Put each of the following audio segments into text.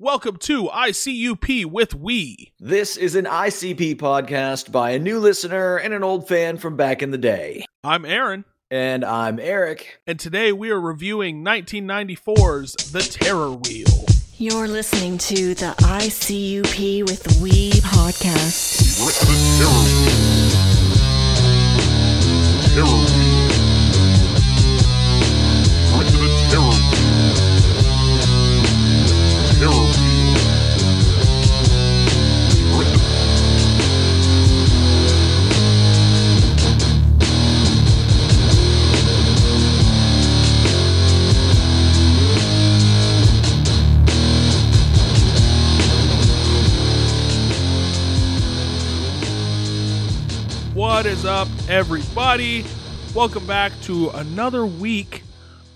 Welcome to ICUP with We. This is an ICP podcast by a new listener and an old fan from back in the day. I'm Aaron, And I'm Eric. and today we are reviewing 1994's The Terror Wheel. You're listening to the ICUP with We podcast. Rick the Terror Wheel. Terror Wheel. What is up, everybody? Welcome back to another week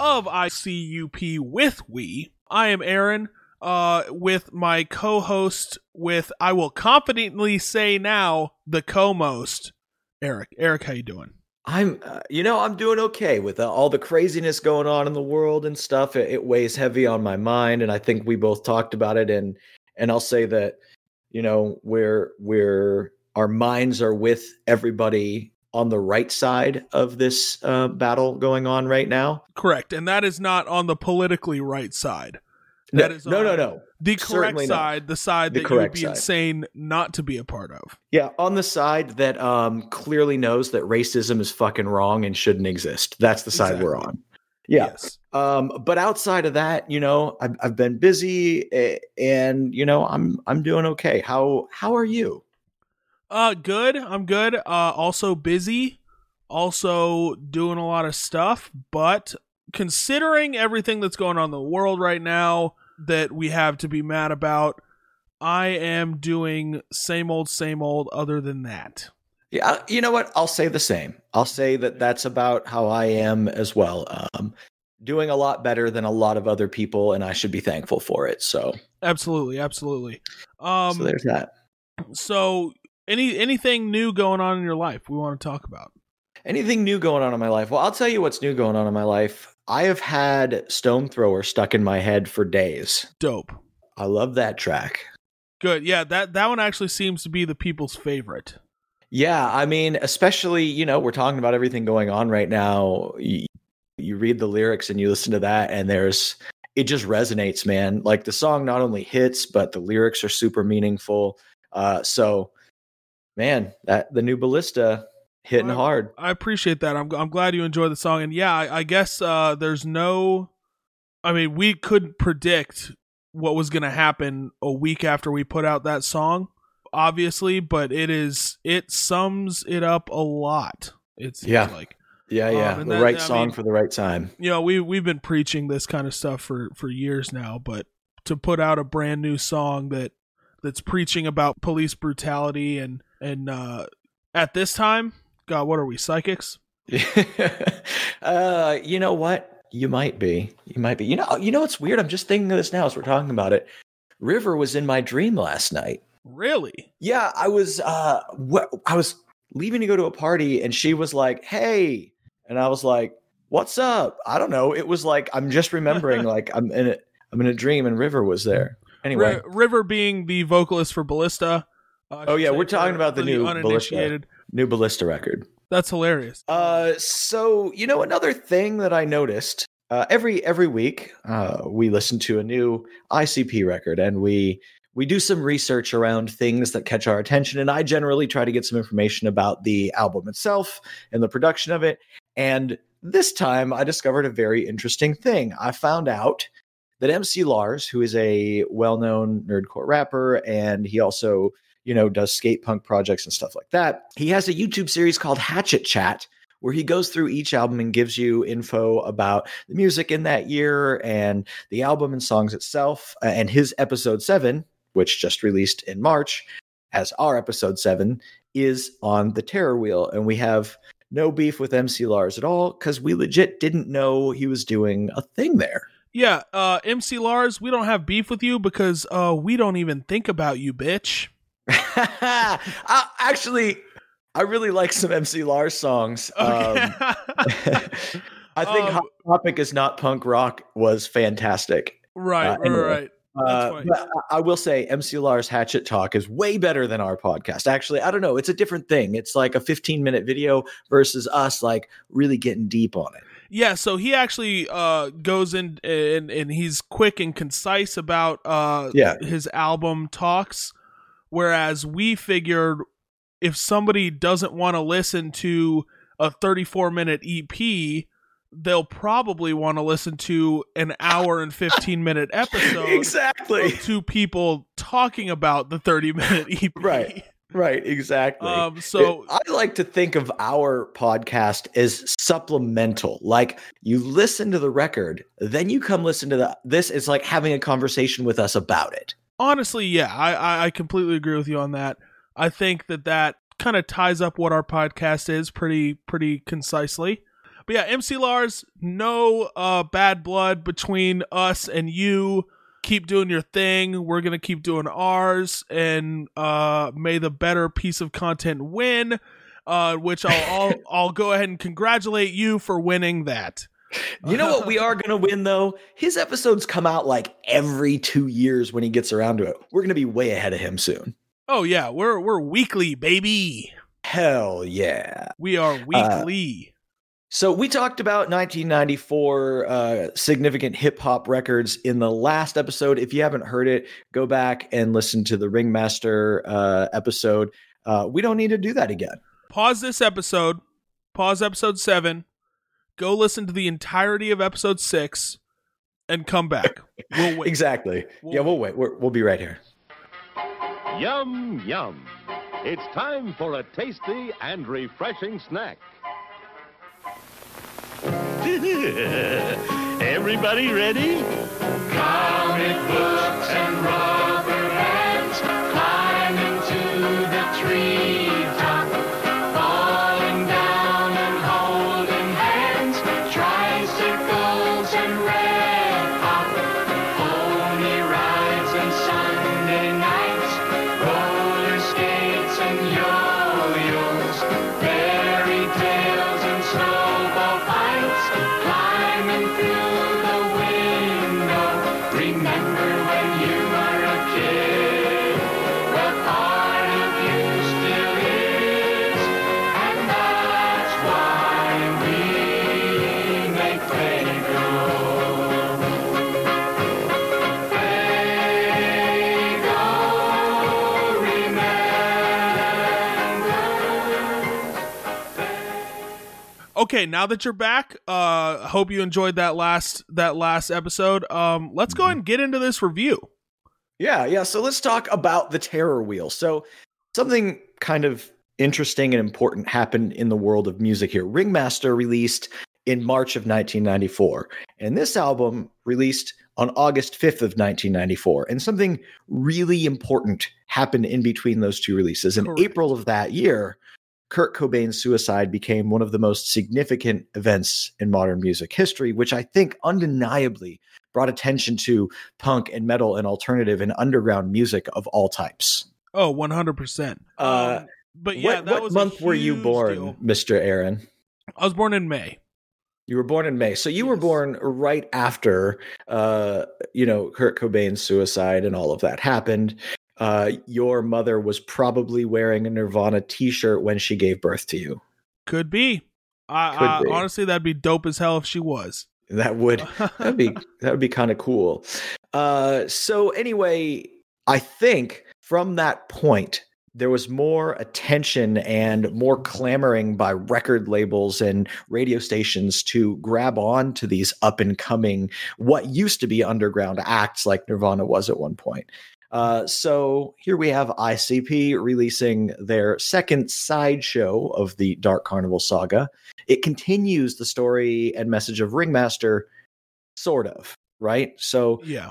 of ICUP with We. I am Aaron, uh, with my co-host, with I will confidently say now the co-most, Eric. Eric, how you doing? I'm, uh, you know, I'm doing okay with uh, all the craziness going on in the world and stuff. It, it weighs heavy on my mind, and I think we both talked about it. And and I'll say that, you know, we're we're our minds are with everybody on the right side of this uh, battle going on right now. Correct, and that is not on the politically right side. No, That is no, no, on no. The correct Certainly not. side, the side The that you would be side. insane not to be a part of. Yeah, on the side that um clearly knows that racism is fucking wrong and shouldn't exist. That's the side we're on. Yeah. Yes. Um but outside of that, you know, I've I've been busy eh, and you know, I'm I'm doing okay. How how are you? Uh good. I'm good. Uh also busy. Also doing a lot of stuff, but considering everything that's going on in the world right now that we have to be mad about, I am doing same old same old other than that. Yeah, you know what? I'll say the same. I'll say that that's about how I am as well. Um doing a lot better than a lot of other people and I should be thankful for it. So, Absolutely, absolutely. Um so there's that. so any anything new going on in your life we want to talk about? Anything new going on in my life? Well, I'll tell you what's new going on in my life. I have had Stone Thrower stuck in my head for days. Dope. I love that track. Good. Yeah, that that one actually seems to be the people's favorite. Yeah, I mean, especially, you know, we're talking about everything going on right now. You, you read the lyrics and you listen to that, and there's, it just resonates, man. Like the song not only hits, but the lyrics are super meaningful. Uh, so, man, that the new Ballista hitting Well, hard. I appreciate that. I'm I'm glad you enjoy the song, and yeah, I, I guess uh, there's no. I mean, we couldn't predict what was going to happen a week after we put out that song, obviously, but it is it sums it up a lot. It's Yeah. like Yeah, Um, yeah. and the that- right I song mean- for the right time. you know we we've been preaching this kind of stuff for for years now, but to put out a brand new song that that's preaching about police brutality and and uh, at this time, God, what are we psychics? uh, you know what? You might be. You might be. You know. You know what's weird? I'm just thinking of this now as we're talking about it. River was in my dream last night. Really? Yeah, I was. Uh, what? I was leaving to go to a party, and she was like, "Hey," and I was like, "What's up?" I don't know. It was like I'm just remembering. like I'm in a. I'm in a dream, and River was there. Anyway. Ri- River being the vocalist for Ballista. Uh, Oh, yeah, we're talking about the new Ballista. New Ballista record. That's hilarious. Uh, so you know another thing that I noticed uh, every every week uh, we listen to a new ICP record and we we do some research around things that catch our attention and I generally try to get some information about the album itself and the production of it and this time I discovered a very interesting thing. I found out that MC Lars, who is a well-known nerdcore rapper and he also you know, does skate punk projects and stuff like that. He has a YouTube series called Hatchet Chat where he goes through each album and gives you info about the music in that year and the album and songs itself. And his episode seven, which just released in March, as our episode seven, is on the Terror Wheel. And we have no beef with MC Lars at all because we legit didn't know he was doing a thing there. Yeah, uh, MC Lars, we don't have beef with you because uh, we don't even think about you, bitch. I, actually, I really like some MC Lars songs. Um, I think Um, Hot Topic is not punk rock was fantastic. right, uh, right, anyway. right. Uh, I will say MC Lars's Hatchet Talk is way better than our podcast. Actually, I don't know. It's a different thing. It's like a 15 minute video versus us like really getting deep on it. Yeah, so he actually uh, goes in and, and he's quick and concise about uh, Yeah. his album talks, whereas we figured if somebody doesn't want to listen to a 34 minute EP, they'll probably want to listen to an hour and 15 minute episode exactly. of two people talking about the 30 minute EP. Right. Right. Exactly. Um, so I like to think of our podcast as supplemental. Like you listen to the record, then you come listen to the. This is like having a conversation with us about it. Honestly, yeah, I, I I completely agree with you on that. I think that that kind of ties up what our podcast is pretty pretty concisely. But yeah, MC Lars, no uh, bad blood between us and you. Keep doing your thing. We're gonna keep doing ours, and uh, may the better piece of content win. Uh, which I'll, I'll I'll go ahead and congratulate you for winning that. You know what we are going to win though? His episodes come out like every two years when he gets around to it. We're going to be way ahead of him soon. Oh yeah, we're we're weekly, baby. Hell yeah. We are weekly. So we talked about 1994 uh, significant hip hop records in the last episode. If you haven't heard it, go back and listen to the Ringmaster uh, episode. Uh, we don't need to do that again. pause this episode, pause episode seven, go listen to the entirety of episode six, and come back. We'll wait. Exactly. We'll yeah, we'll wait. We're, we'll be right here. Yum, yum. It's time for a tasty and refreshing snack. Everybody ready? Comic books and rubber Okay, now that you're back, uh, hope you enjoyed that last that last episode. Um, let's go ahead and get into this review. Yeah, yeah. So let's talk about the terror wheel. So something kind of interesting and important happened in the world of music here. Ringmaster released in March of 1994, and this album released on August 5th of 1994. And something really important happened in between those two releases. In Correct. April of that year, Kurt Cobain's suicide became one of the most significant events in modern music history, which I think undeniably brought attention to punk and metal and alternative and underground music of all types. Oh, 100 percent. Uh, Um, but yeah, what that what was a month were you huge born, deal. Mr. Aaron? I was born in May. You were born in May. So you were born right after uh, you know, Kurt Cobain's suicide and all of that happened. Uh, your mother was probably wearing a Nirvana t-shirt when she gave birth to you. Could be. I, Could I be. honestly, that'd be dope as hell if she was. That would that'd be that would be kind of cool. Uh, so anyway, I think from that point there was more attention and more clamoring by record labels and radio stations to grab on to these up and coming what used to be underground acts like Nirvana was at one point. Uh, so here we have ICP releasing their second sideshow of the Dark Carnival saga. It continues the story and message of Ringmaster, sort of, right? So yeah.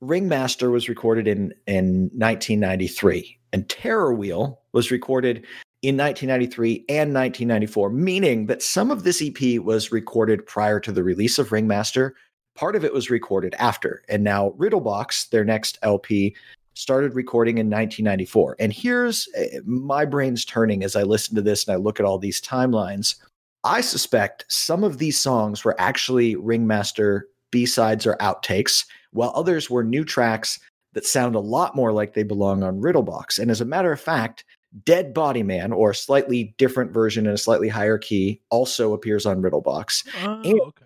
Ringmaster was recorded in in 1993, and Terror Wheel was recorded in 1993 and 1994, meaning that some of this EP was recorded prior to the release of Ringmaster. Part of it was recorded after, and now Riddlebox, their next LP, started recording in 1994. And here's uh, my brain's turning as I listen to this and I look at all these timelines. I suspect some of these songs were actually Ringmaster B sides or outtakes, while others were new tracks that sound a lot more like they belong on Riddlebox. And as a matter of fact, Dead Body Man, or a slightly different version in a slightly higher key, also appears on Riddlebox. Oh, And- okay.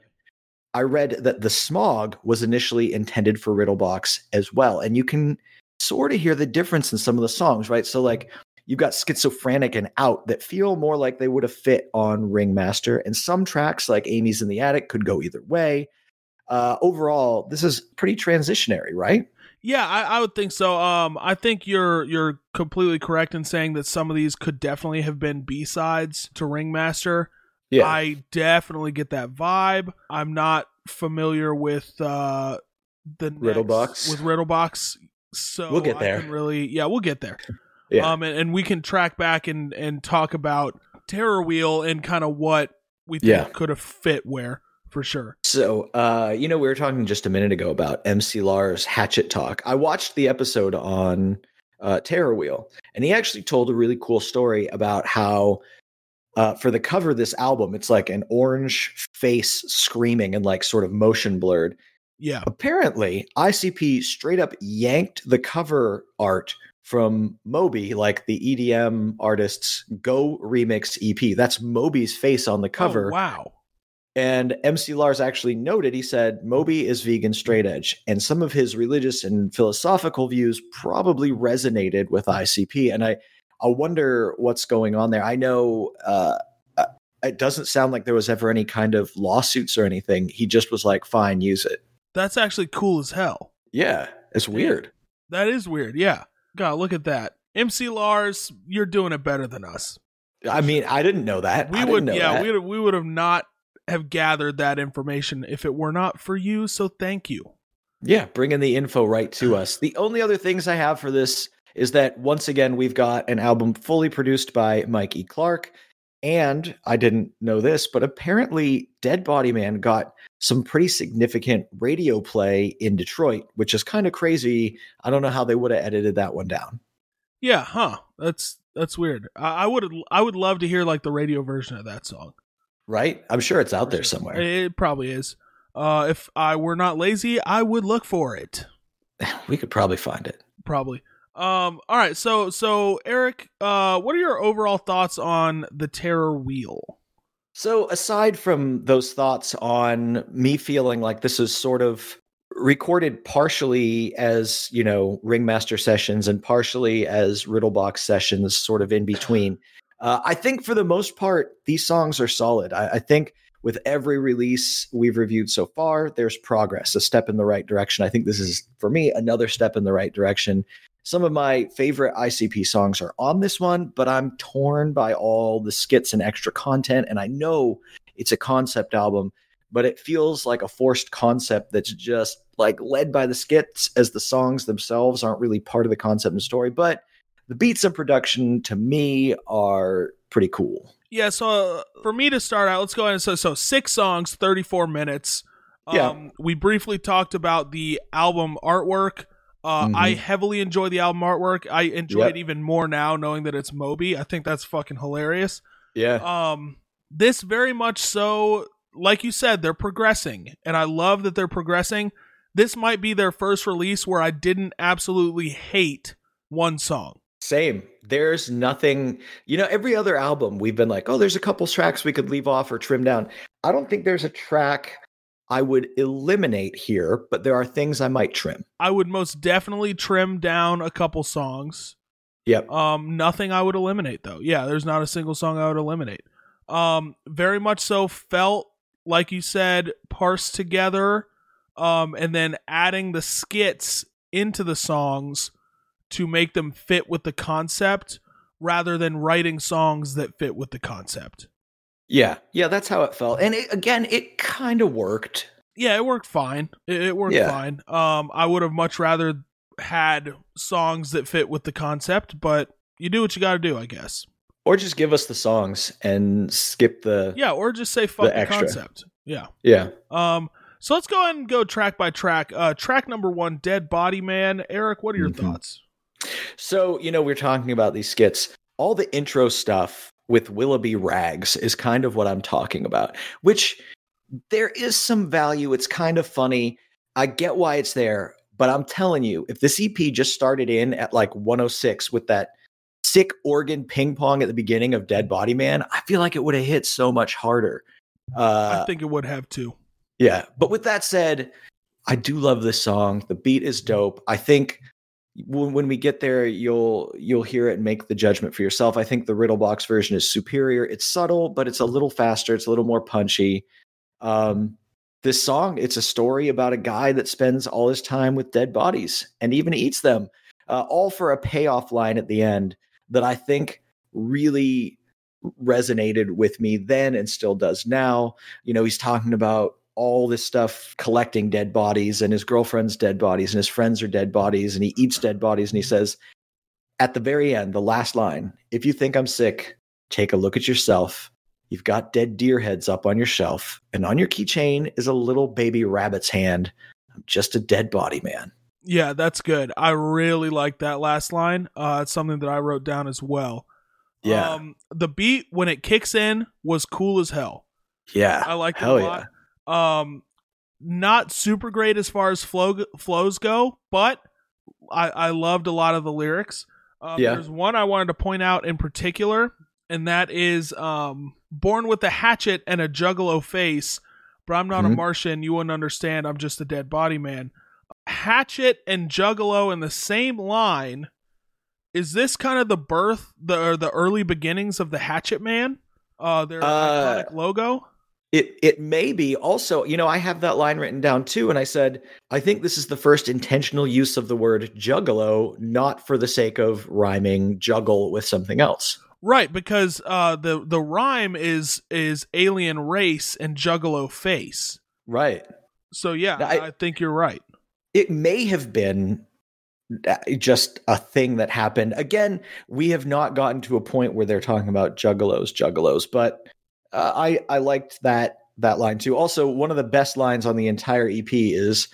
I read that the smog was initially intended for Riddlebox as well. And you can sort of hear the difference in some of the songs, right? So, like, you've got Schizophrenic and Out that feel more like they would have fit on Ringmaster. And some tracks, like Amy's in the Attic, could go either way. Uh, overall, this is pretty transitionary, right? Yeah, I, I would think so. Um, I think you're you're completely correct in saying that some of these could definitely have been B sides to Ringmaster. I definitely get that vibe. I'm not familiar with uh the next- Riddlebox. with Riddlebox, so We'll get I there. really, yeah, we'll get there. Yeah. Um, and, and we can track back and and talk about Terror Wheel and kind of what we think Yeah. could have fit where for sure. So, uh, you know, we were talking just a minute ago about MC Lars Hatchet Talk. I watched the episode on uh, Terror Wheel, and he actually told a really cool story about how, uh, for the cover of this album, it's like an orange face screaming and like sort of motion blurred. Yeah, Apparently, ICP straight up yanked the cover art from Moby, like the EDM artist's Go Remix EP. That's Moby's face on the cover. Oh, wow. And MC Lars actually noted, he said, Moby is vegan straight edge. And some of his religious and philosophical views probably resonated with ICP. And I, I wonder what's going on there. I know uh, uh, it doesn't sound like there was ever any kind of lawsuits or anything. He just was like, fine, use it. That's actually cool as hell. Yeah, it's weird. That is weird. Yeah. God, look at that. MC Lars, you're doing it better than us. I mean, I didn't know that. We would, yeah, that. we would, we would have not have gathered that information if it were not for you. So thank you. Yeah, bringing the info right to us. The only other things I have for this is that once again, we've got an album fully produced by Mike E. Clark. And I didn't know this, but apparently Dead Body Man got some pretty significant radio play in Detroit, which is kind of crazy. I don't know how they would have edited that one down. Yeah, huh? That's that's weird. I, I would I would love to hear like the radio version of that song. Right? I'm sure it's out there somewhere. It probably is. Uh, if I were not lazy, I would look for it. We could probably find it. Probably. Um. All right. So so Eric, uh, what are your overall thoughts on the Terror Wheel? So, aside from those thoughts on me feeling like this is sort of recorded partially as, you know, Ringmaster sessions and partially as Riddlebox sessions, sort of in between, uh, I think for the most part, these songs are solid. I, I think with every release we've reviewed so far, there's progress, a step in the right direction. I think this is, for me, another step in the right direction. Some of my favorite ICP songs are on this one, but I'm torn by all the skits and extra content. And I know it's a concept album, but it feels like a forced concept that's just like led by the skits, as the songs themselves aren't really part of the concept and story. But the beats and production to me are pretty cool. Yeah. So uh, for me to start out, let's go ahead and so so six songs, thirty four minutes. Yeah. Um, we briefly talked about the album artwork. Uh, Mhm. I heavily enjoy the album artwork. I enjoy Yep. it even more now knowing that it's Moby. I think that's fucking hilarious. Yeah. Um, this very much so, like you said, they're progressing, and I love that they're progressing. This might be their first release where I didn't absolutely hate one song. Same. There's nothing, you know, every other album we've been like, oh, there's a couple tracks we could leave off or trim down. I don't think there's a track I would eliminate here, but there are things I might trim. I would most definitely trim down a couple songs. Yep. Um, nothing I would eliminate though. Yeah, there's not a single song I would eliminate. Um, very much so felt like you said, parsed together, um, and then adding the skits into the songs to make them fit with the concept rather than writing songs that fit with the concept. Yeah. Yeah, that's how it felt. And it, again, it kind of worked. Yeah, it worked fine. It, it worked Yeah. fine. Um, I would have much rather had songs that fit with the concept, but you do what you got to do, I guess. Or just give us the songs and skip the. Yeah, or just say fuck The the, concept. Yeah. Yeah. Um. So let's go ahead and go track by track. Uh, track number one, Dead Body Man. Eric, what are your Mhm. thoughts? So, you know, we're talking about these skits. All the intro stuff with Willoughby Rags is kind of what I'm talking about, which there is some value. It's kind of funny. I get why it's there, but I'm telling you, if this EP just started in at like 106 with that sick organ ping pong at the beginning of Dead Body Man, I feel like it would have hit so much harder. Uh, I think it would have too. yeah, but with that said, I do love this song. The beat is dope. I think when, we get there, you'll you'll hear it and make the judgment for yourself. I think the Riddle Box version is superior. It's subtle, but it's a little faster. It's a little more punchy. Um, this song, it's a story about a guy that spends all his time with dead bodies and even eats them, uh, all for a payoff line at the end that I think really resonated with me then and still does now. You know, he's talking about all this stuff collecting dead bodies and his girlfriend's dead bodies and his friends are dead bodies and he eats dead bodies and he says at the very end the last line if you think i'm sick take a look at yourself you've got dead deer heads up on your shelf and on your keychain is a little baby rabbit's hand i'm just a dead body man Yeah, that's good. I really like that last line. Uh, it's something that I wrote down as well. yeah Um, the beat when it kicks in was cool as hell. yeah I like it a lot. Um, not super great as far as flow flows go, but I I loved a lot of the lyrics. Um, Yeah. There's one I wanted to point out in particular, and that is um, "Born with a hatchet and a juggalo face, but I'm not a Mhm. Martian. You wouldn't understand. I'm just a dead body man." Hatchet and juggalo in the same line. Is this kind of the birth, the or the early beginnings of the Hatchet Man? Uh, their Uh, iconic logo. It it may be also, you know, I have that line written down too, and I said I think this is the first intentional use of the word juggalo, not for the sake of rhyming juggle with something else. Right, because uh, the the rhyme is is alien race and juggalo face. Right. So yeah, I- I, think you're right. It may have been uh, just a thing that happened. Again, we have not gotten to a point where they're talking about juggalos, juggalos, but uh, I I liked that that line too. Also, one of the best lines on the entire EP is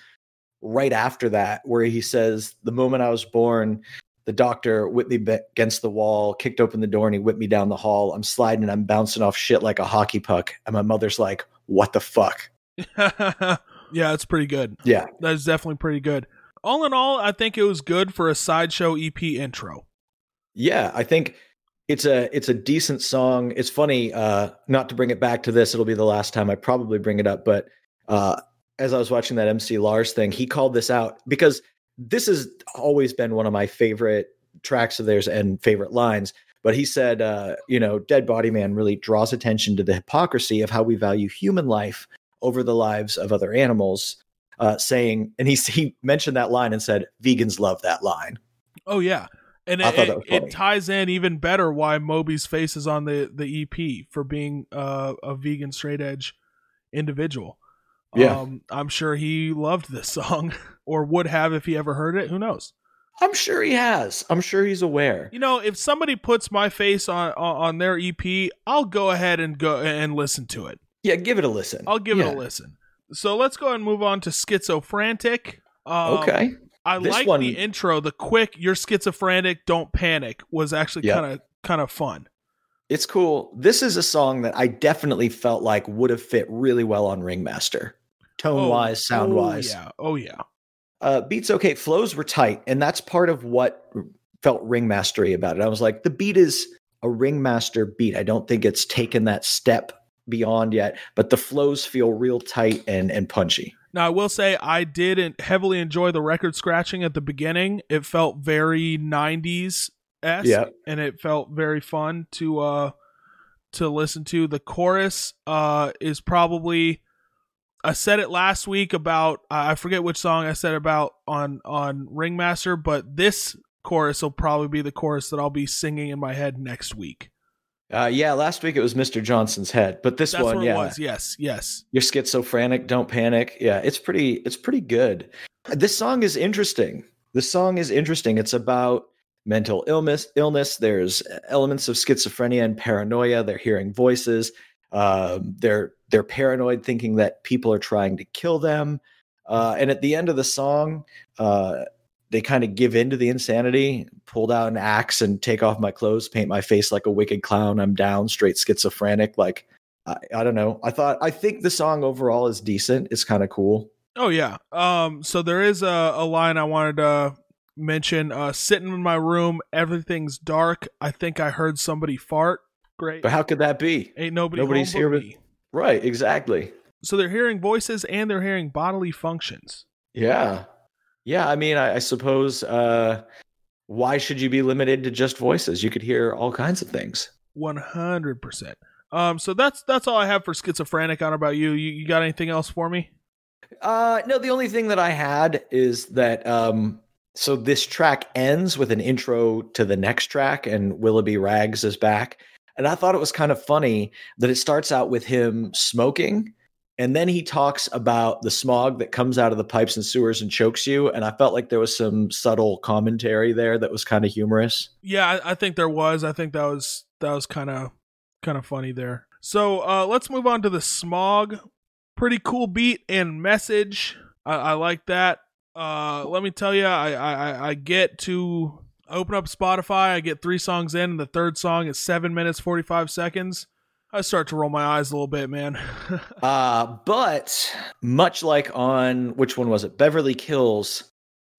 right after that, where he says, "The moment I was born." The doctor whipped me against the wall, kicked open the door, and he whipped me down the hall. I'm sliding and I'm bouncing off shit like a hockey puck. And my mother's like, What the fuck? yeah, it's pretty good. Yeah. That is definitely pretty good. All in all, I think it was good for a sideshow EP intro. Yeah, I think it's a it's a decent song. It's funny, uh, not to bring it back to this, it'll be the last time I probably bring it up, but uh as I was watching that MC Lars thing, he called this out because this has always been one of my favorite tracks of theirs and favorite lines. But he said, uh, you know, Dead Body Man really draws attention to the hypocrisy of how we value human life over the lives of other animals. Uh, saying, and he he mentioned that line and said, "Vegans love that line." Oh yeah, and it, it, that was funny. it ties in even better why Moby's face is on the the EP for being uh, a vegan straight edge individual. Yeah. um, I'm sure he loved this song or would have if he ever heard it. Who knows? I'm sure he has. I'm sure he's aware. You know, if somebody puts my face on on their EP, I'll go ahead and go and listen to it. Yeah, give it a listen. I'll give it a listen. So let's go ahead and move on to Schizophrenic. Um, okay. I This like one- the intro. The quick "You're schizophrenic, don't panic" was actually kind of kind of fun. It's cool. This is a song that I definitely felt like would have fit really well on Ringmaster. Tone wise, sound wise. Oh yeah. Oh yeah. Uh, beats okay. Flows were tight. And that's part of what felt ringmastery about it. I was like, the beat is a ringmaster beat. I don't think it's taken that step beyond yet, but the flows feel real tight and, and punchy. Now I will say I did heavily enjoy the record scratching at the beginning. It felt very '90s esque, Yeah. and it felt very fun to uh to listen to. The chorus uh is probably I said it last week about I forget which song I said about on on Ringmaster, but this chorus will probably be the chorus that I'll be singing in my head next week. Uh, yeah, last week it was Mr. Johnson's head, but this That's one, yeah, it was. Yes, yes. you're schizophrenic don't panic. Yeah it's pretty it's pretty good. This song is interesting. The song is interesting. It's about mental illness illness. There's elements of schizophrenia and paranoia. They're hearing voices. Um, they're they're paranoid thinking that people are trying to kill them. Uh, and at the end of the song uh, they kind of give in to the insanity pulled out an axe and take off my clothes paint my face like a wicked clown i'm down straight schizophrenic like I, I don't know. I thought I think the song overall is decent. It's kind of cool. Oh yeah. Um. So there is a, a line I wanted to mention. Uh, sitting in my room, everything's dark. I think I heard somebody fart. Great. But how could that be? Ain't nobody. nobody's here but me. Right, exactly. So they're hearing voices and they're hearing bodily functions. Yeah. Yeah, I mean, I, I suppose uh why should you be limited to just voices? You could hear all kinds of things. One hundred percent. Um. So that's that's all I have for schizophrenic. On about you. You, you got anything else for me? Uh no, the only thing that I had is that um so this track ends with an intro to the next track and Willoughby Rags is back. And I thought it was kind of funny that it starts out with him smoking and then he talks about the smog that comes out of the pipes and sewers and chokes you and I felt like there was some subtle commentary there that was kind of humorous. Yeah, I, I think there was. I think that was that was kind of kind of funny there. So uh, let's move on to the smog. Pretty cool beat and message. I, I like that. Uh, let me tell you, I, I I- I get to open up Spotify. I get three songs in, and the third song is seven minutes forty five seconds. I start to roll my eyes a little bit, man. Uh, but much like on which one was it? Beverly Kills,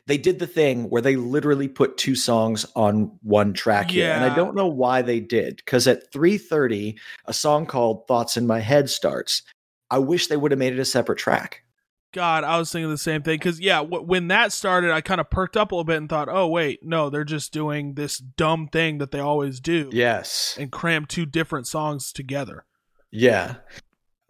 they did the thing where they literally put two songs on one track here. And I don't know why they did. Because at 3:30, a song called Thoughts in My Head starts. I wish they would have made it a separate track. God, I was thinking the same thing because yeah, w- when that started, I kind of perked up a little bit and thought, oh wait, no, they're just doing this dumb thing that they always do. Yes. and cram two different songs together. Yeah.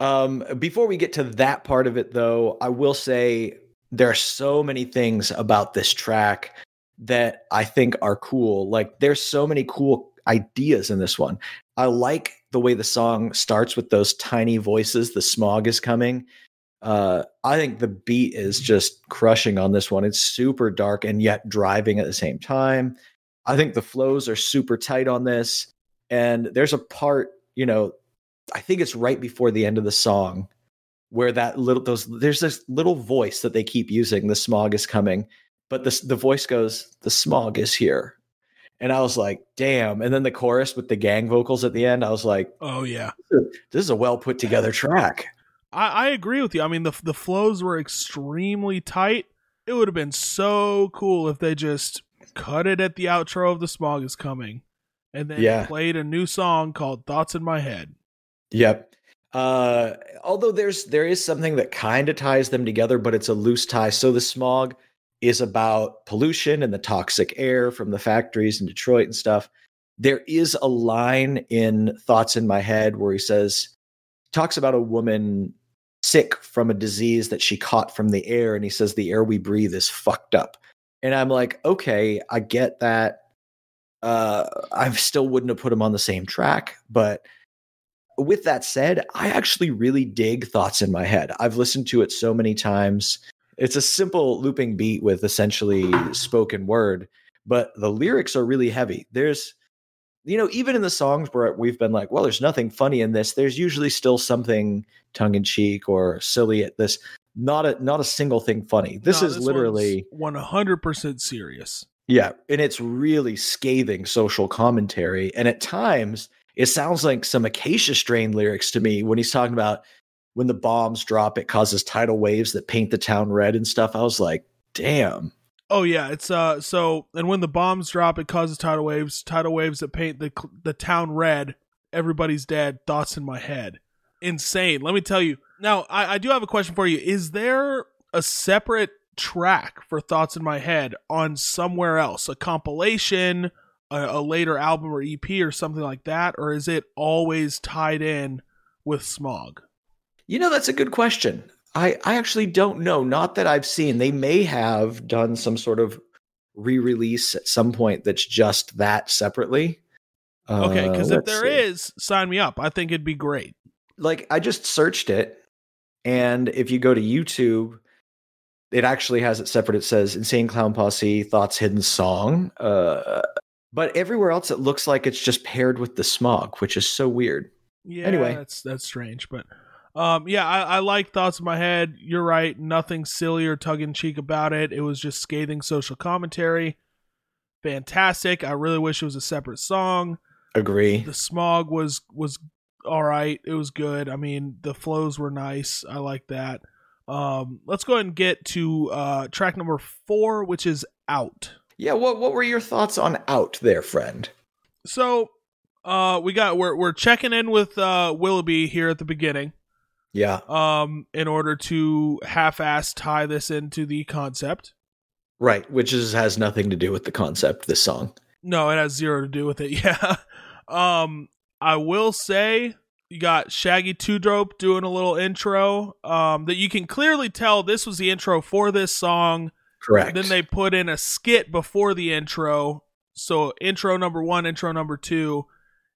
Um, before we get to that part of it, though, I will say there are so many things about this track that I think are cool. Like, there's so many cool ideas in this one. I like the way the song starts with those tiny voices. The smog is coming. Uh, I think the beat is just crushing on this one. It's super dark and yet driving at the same time. I think the flows are super tight on this. And there's a part, you know, I think it's right before the end of the song where that little those there's this little voice that they keep using. The smog is coming, but the the voice goes, "The smog is here," and I was like, "Damn!" And then the chorus with the gang vocals at the end, I was like, Oh yeah, "This is a well put together track." I, I agree with you. I mean the the flows were extremely tight. It would have been so cool if they just cut it at the outro of the smog is coming, and then Yeah. played a new song called Thoughts in My Head. Yep. Uh, although there's there is something that kind of ties them together, but it's a loose tie. So the smog is about pollution and the toxic air from the factories in Detroit and stuff. There is a line in Thoughts in My Head where he says, talks about a woman sick from a disease that she caught from the air, and he says the air we breathe is fucked up. And I'm like, okay, I get that. Uh, I still wouldn't have put him on the same track, but with that said, I actually really dig Thoughts in My Head. I've listened to it so many times. It's a simple looping beat with essentially spoken word, but the lyrics are really heavy. There's, you know, even in the songs where we've been like, well, there's nothing funny in this, there's usually still something tongue in cheek or silly at this. Not a not a single thing funny. This is literally one hundred percent serious. yeah, and it's really scathing social commentary. And at times, it sounds like some Acacia Strain lyrics to me when he's talking about when the bombs drop, it causes tidal waves that paint the town red and stuff. I was like, damn. Oh yeah, it's uh so and when the bombs drop, it causes tidal waves. Tidal waves that paint the the town red. Everybody's dead. Thoughts in my head. Insane. Let me tell you. Now I, I do have a question for you. Is there a separate track for Thoughts in My Head on somewhere else? A compilation, a, a later album or EP or something like that, or is it always tied in with Smog? You know, that's a good question. I, I actually don't know. Not that I've seen. They may have done some sort of re release at some point that's just that separately. Okay, because Uh, if there see. is, sign me up. I think it'd be great. like I just searched it, and if you go to YouTube, it actually has it separate. It says "Insane Clown Posse Thoughts Hidden Song," uh, but everywhere else it looks like it's just paired with the smog, which is so weird. Yeah, Anyway. that's that's strange, but um, yeah, I, I like thoughts in my head. You're right, nothing silly or tongue in cheek about it. It was just scathing social commentary. Fantastic. I really wish it was a separate song. Agree. The smog was was all right. It was good. I mean, the flows were nice. I like that. Um, let's go ahead and get to uh, track number four, which is Out. Yeah, what what were your thoughts on Out there, friend? So uh, we got we're we're checking in with uh, Willoughby here at the beginning. Yeah, Um, in order to half-ass tie this into the concept. right, which is has nothing to do with the concept this song. No, it has zero to do with it. Yeah. Um, I will say you got Shaggy Two Dope doing a little intro. Um, that you can clearly tell this was the intro for this song. Correct. Then they put in a skit before the intro. So intro number one, intro number two.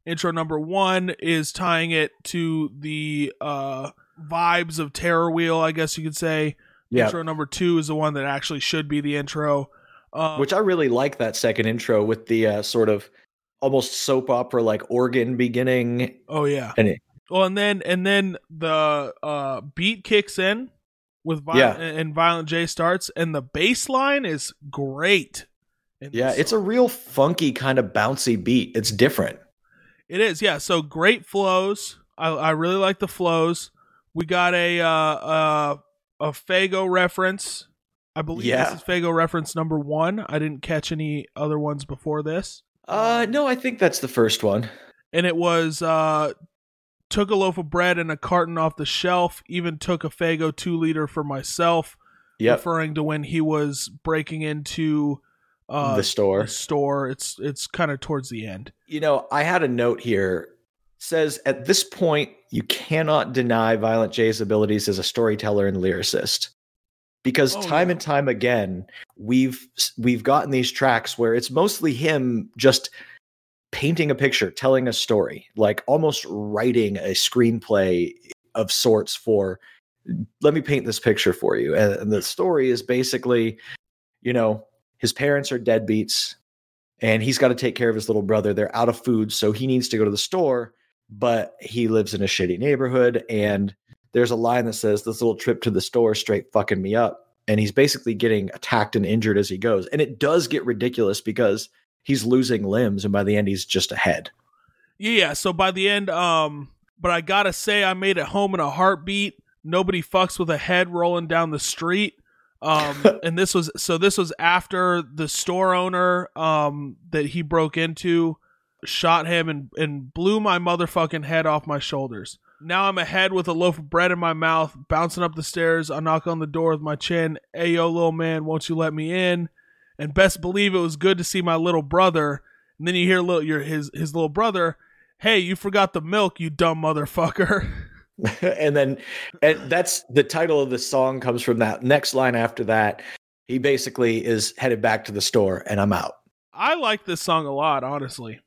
Intro number one is tying it to the uh vibes of Terror Wheel, I guess you could say. yeah, Intro number two is the one that actually should be the intro. Um, which I really like that second intro with the uh, sort of almost soap opera like organ beginning. Oh yeah. And it- well, and then and then the uh beat kicks in with Vi- Yeah. and Violent J starts, and the bass line is great. Yeah, it's a real funky kind of bouncy beat. It's different. it is yeah. So great flows. I I really like the flows. We got a uh uh a Faygo reference. I believe Yeah. this is Faygo reference number one. I didn't catch any other ones before this. Uh no, I think that's the first one. and it was uh took a loaf of bread and a carton off the shelf even took a Faygo two liter for myself Yep. referring to when he was breaking into uh the store. the store it's it's kind of towards the end You know, I had a note here says at this point you cannot deny Violent J's abilities as a storyteller and lyricist. Because Oh, time yeah. and time again, we've we've gotten these tracks where it's mostly him just painting a picture, telling a story, like almost writing a screenplay of sorts for let me paint this picture for you. And, and the story is basically, you know, his parents are deadbeats and he's got to take care of his little brother. They're out of food, so he needs to go to the store, but he lives in a shitty neighborhood. And there's a line that says, This little trip to the store straight fucking me up. And he's basically getting attacked and injured as he goes. And it does get ridiculous because he's losing limbs, and by the end, he's just ahead. yeah yeah so by the end um but i gotta say i made it home in a heartbeat nobody fucks with a head rolling down the street um and this was so this was after the store owner um that he broke into shot him and and blew my motherfucking head off my shoulders. Now i'm ahead with a loaf of bread in my mouth bouncing up the stairs. I knock on the door with my chin. Hey yo little man won't you let me in? And best believe it was good to see my little brother. And then you hear little your his his little brother hey you forgot the milk you dumb motherfucker. And then and that's the title of the song comes from that next line after that. He basically is headed back to the store, and I'm out. i like this song a lot honestly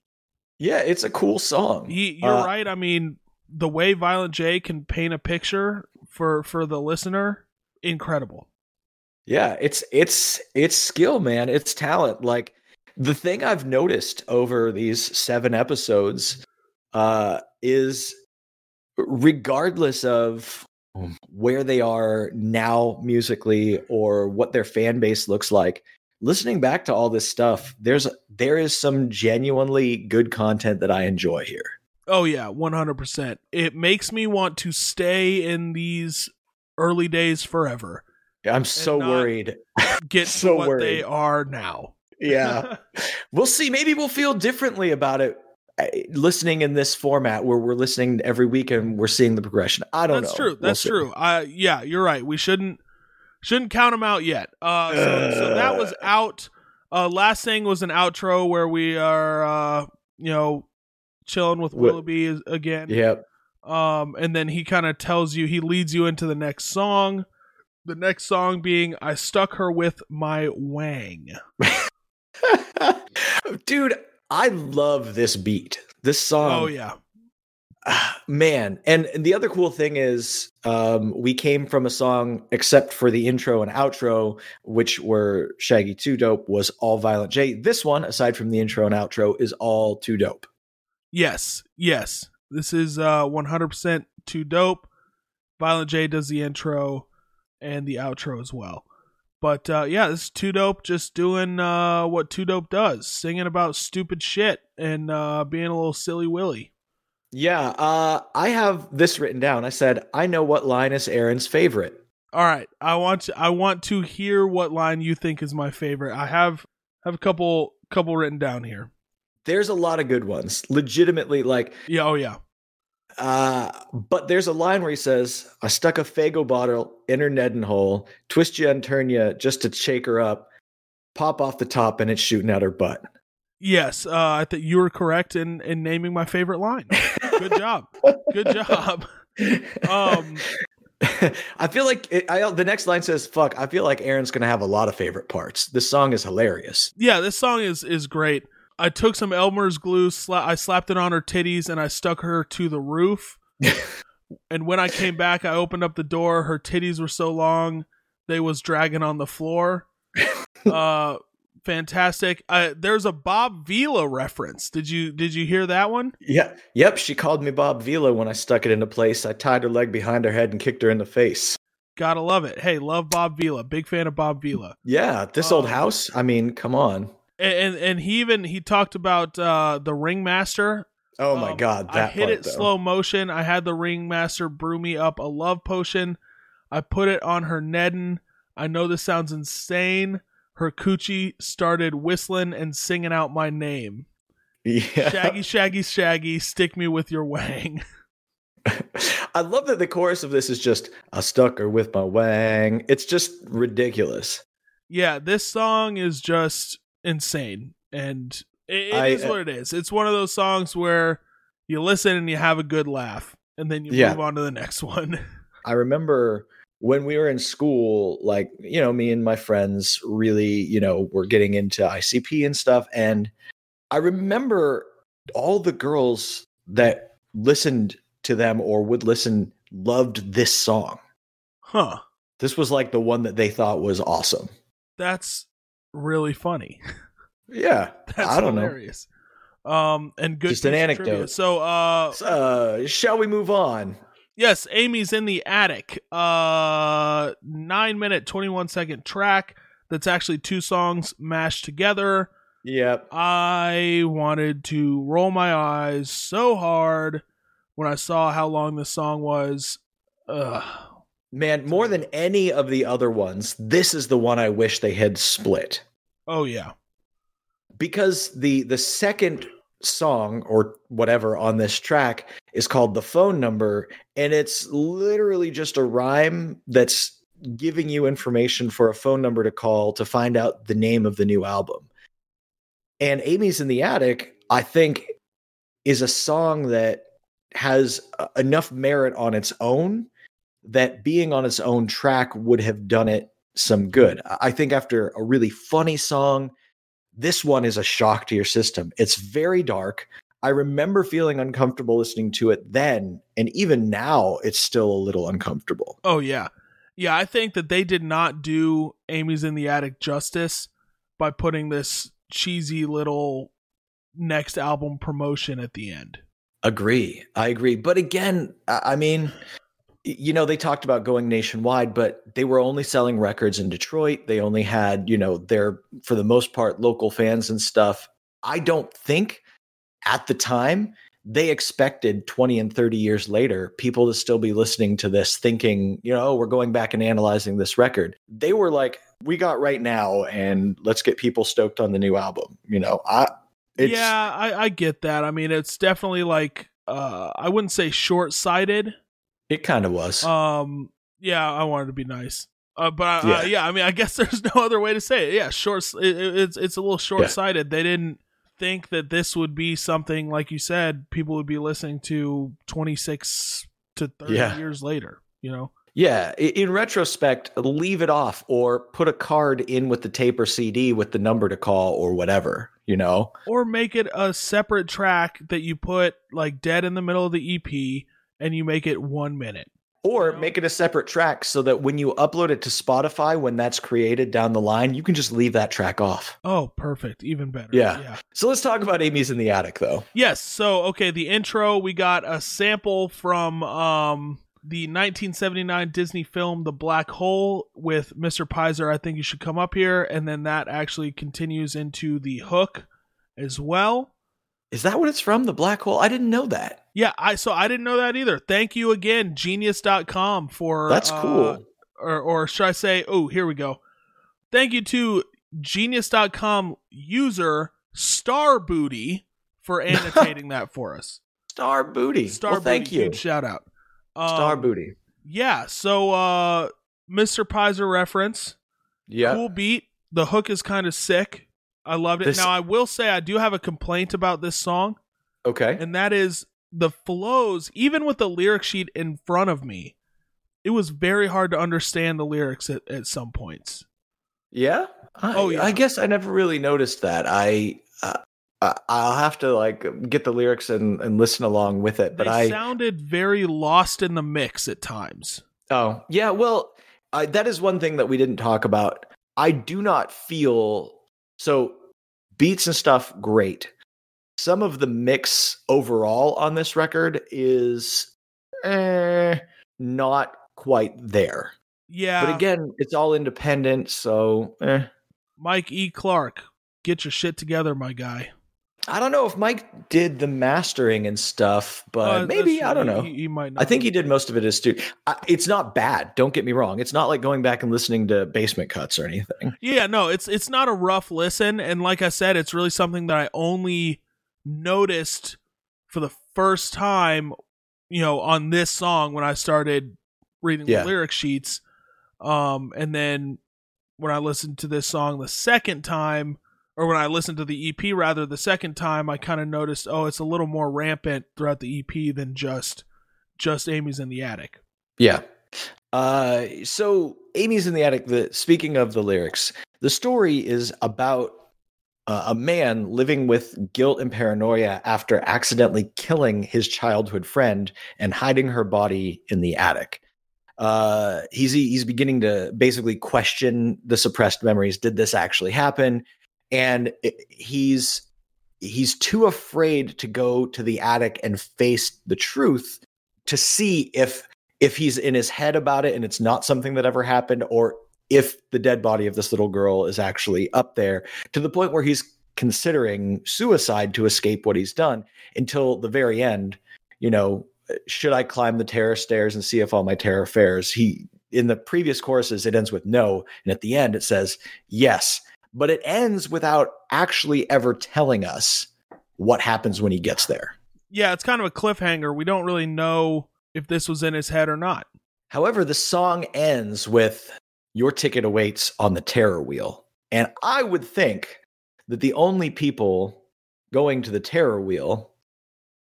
Yeah, it's a cool song. He, you're Uh, right. I mean, the way Violent J can paint a picture for for the listener, incredible. Yeah, it's it's it's skill, man. It's talent. Like the thing I've noticed over these seven episodes uh is regardless of where they are now musically or what their fan base looks like, listening back to all this stuff, there's there is some genuinely good content that I enjoy here. Oh yeah, one hundred percent. It makes me want to stay in these early days forever. I'm so worried. Get So to what worried. they are now. Yeah. we'll see. Maybe we'll feel differently about it uh, listening in this format where we're listening every week and we're seeing the progression. I don't know. That's know. true. We'll That's true. Uh, yeah, you're right. We shouldn't shouldn't count them out yet. Uh, so, so that was out. Uh, last thing was an outro where we are, uh, you know, chilling with Willoughby is- again. Yep. um, and then he kind of tells you he leads you into the next song the next song being i stuck her with my wang Dude, I love this beat. This song. oh yeah man and, and the other cool thing is um, we came from a song except for the intro and outro which were shaggy 2 dope was all violent j. This one aside from the intro and outro is all 2 Dope. Yes yes. This is uh 100% 2 Dope. Violent j does the intro and the outro as well. But uh yeah this is 2 Dope just doing uh what 2 Dope does singing about stupid shit and uh being a little silly willy yeah uh, i have this written down i said i know what line is aaron's favorite All right, I want to I want to hear what line you think is my favorite. I have have a couple couple written down here. There's a lot of good ones. Legitimately, like, Yeah, oh yeah. uh, but there's a line where he says, I stuck a Faygo bottle in her Nedden hole, twist you and turn you just to shake her up, pop off the top, and it's shooting out her butt. Yes, uh, I think you were correct in in naming my favorite line. Good job. Good job. Um, I feel like it, I, the next line says, "Fuck." I feel like Aaron's gonna have a lot of favorite parts. This song is hilarious. yeah, this song is is great. I took some Elmer's glue, sla- I slapped it on her titties, and I stuck her to the roof. and when I came back, I opened up the door. Her titties were so long they was dragging on the floor. Uh, fantastic. Uh, there's a Bob Vila reference. Did you did you hear that one? Yeah, yep. She called me Bob Vila when I stuck it into place. I tied her leg behind her head and kicked her in the face. Gotta love it. Hey, love Bob Vila. Big fan of Bob Vila. Yeah, this old Um, house. I mean, come on. And and, and he even he talked about uh, the ringmaster Oh my Um, god, I hit part, it though. slow motion. I had the ringmaster brew me up a love potion. I put it on her Nedden. I know this sounds insane. Her coochie started whistling and singing out my name. Yeah. Shaggy, shaggy, shaggy, stick me with your wang. I love that the chorus of this is just I stuck her with my wang. It's just ridiculous. yeah, this song is just insane. And it, it I- is uh, what it is. It's one of those songs where you listen and you have a good laugh, and then you Yeah. move on to the next one. I remember when we were in school, like, you know, me and my friends really, you know, were getting into ICP and stuff. And I remember all the girls that listened to them or would listen loved this song. huh. This was like the one that they thought was awesome. That's really funny. Yeah. That's I don't hilarious. Um, and good. Just an anecdote. trivia. So, uh, know. Uh, shall we move on? Yes, Amy's in the attic. Uh, nine minute, twenty one second track. That's actually two songs mashed together. Yep. I wanted to roll my eyes so hard when I saw how long this song was. Ugh. Man, more than any of the other ones, this is the one I wish they had split. Oh yeah. because the the second song or whatever on this track is called the phone number and it's literally just a rhyme that's giving you information for a phone number to call to find out the name of the new album. And amy's in the attic i think is a song that has uh, enough merit on its own that being on its own track would have done it some good. I- i think after a really funny song this one is a shock to your system. It's very dark. I remember feeling uncomfortable listening to it then, and even now, it's still a little uncomfortable. Oh yeah. Yeah, I think that they did not do Amy's in the Attic justice by putting this cheesy little next album promotion at the end. Agree. I agree. But again, I mean, you know, they talked about going nationwide, but they were only selling records in Detroit. They only had, you know, their, for the most part, local fans and stuff. I don't think at the time they expected 20 and 30 years later people to still be listening to this thinking, you know, "Oh, we're going back and analyzing this record. They were like, we got right now and let's get people stoked on the new album. You know, I, it's, yeah, I, I get that. I mean, it's definitely like uh I wouldn't say short sighted. It kind of was. Um yeah, I wanted to be nice. Uh, but I, Yeah. yeah. yeah, I mean, I guess there's no other way to say it. Yeah, short. It, it- it's it's a little short sighted. They didn't think that this would be something like you said. People would be listening to 26 to 30 Yeah. years later. You know. Yeah, in retrospect, leave it off or put a card in with the tape or CD with the number to call or whatever, you know? or make it a separate track that you put like dead in the middle of the EP and you make it one minute. Or make it a separate track so that when you upload it to Spotify, when that's created down the line, you can just leave that track off. Oh, perfect. Even better. Yeah. Yeah. So let's talk about Amy's in the Attic, though. Yes. So, okay, the intro, we got a sample from um the 1979 Disney film The Black Hole with Mr. Pizer. I think you should come up here and then that actually continues into the hook as well. Is that what it's from? The Black Hole? I didn't know that. Yeah, I so I didn't know that either. Thank you again, genius.com for That's uh, cool. or or should I say, oh, here we go. Thank you to genius.com user Star Booty for annotating that for us. Star Booty. Star well, thank Booty, you. huge shout out. Um, Star Booty. Yeah, so uh Mr. Pizer reference. Yeah. Cool beat. The hook is kind of sick. I loved it. This- now I will say I do have a complaint about this song, Okay. and that is the flows, even with the lyric sheet in front of me, it was very hard to understand the lyrics at, at some points. Yeah. I, Oh, yeah. I guess I never really noticed that. I. Uh, I'll have to like get the lyrics and, and listen along with it. But they I sounded very lost in the mix at times. Oh, yeah. Well, I, that is one thing that we didn't talk about. I do not feel so beats and stuff great. Some of the mix overall on this record is eh, not quite there. Yeah, But again, it's all independent, so eh. Mike E. Clark, get your shit together, my guy. I don't know if Mike did the mastering and stuff, but Uh, maybe I don't know. He, he might. I think he did most of it as too. I, it's not bad. Don't get me wrong. It's not like going back and listening to basement cuts or anything. Yeah, no, it's it's not a rough listen, and like I said, it's really something that I only noticed for the first time, you know, on this song when I started reading Yeah. the lyric sheets, um, and then when I listened to this song the second time, or when I listened to the EP rather the second time, I kind of noticed, oh, it's a little more rampant throughout the EP than just just Amy's in the attic. Yeah. Uh, so Amy's in the attic. The speaking of the lyrics, the story is about uh, a man living with guilt and paranoia after accidentally killing his childhood friend and hiding her body in the attic. Uh, he's he's beginning to basically question the suppressed memories. Did this actually happen? And he's he's too afraid to go to the attic and face the truth to see if if he's in his head about it and it's not something that ever happened or if the dead body of this little girl is actually up there to the point where he's considering suicide to escape what he's done until the very end you know should i climb the terror stairs and see if all my terror fares? He in the previous courses it ends with no. And at the end it says yes but it ends without actually ever telling us what happens when he gets there Yeah, it's kind of a cliffhanger. We don't really know if this was in his head or not. However, the song ends with Your ticket awaits on the terror wheel. And I would think that the only people going to the terror wheel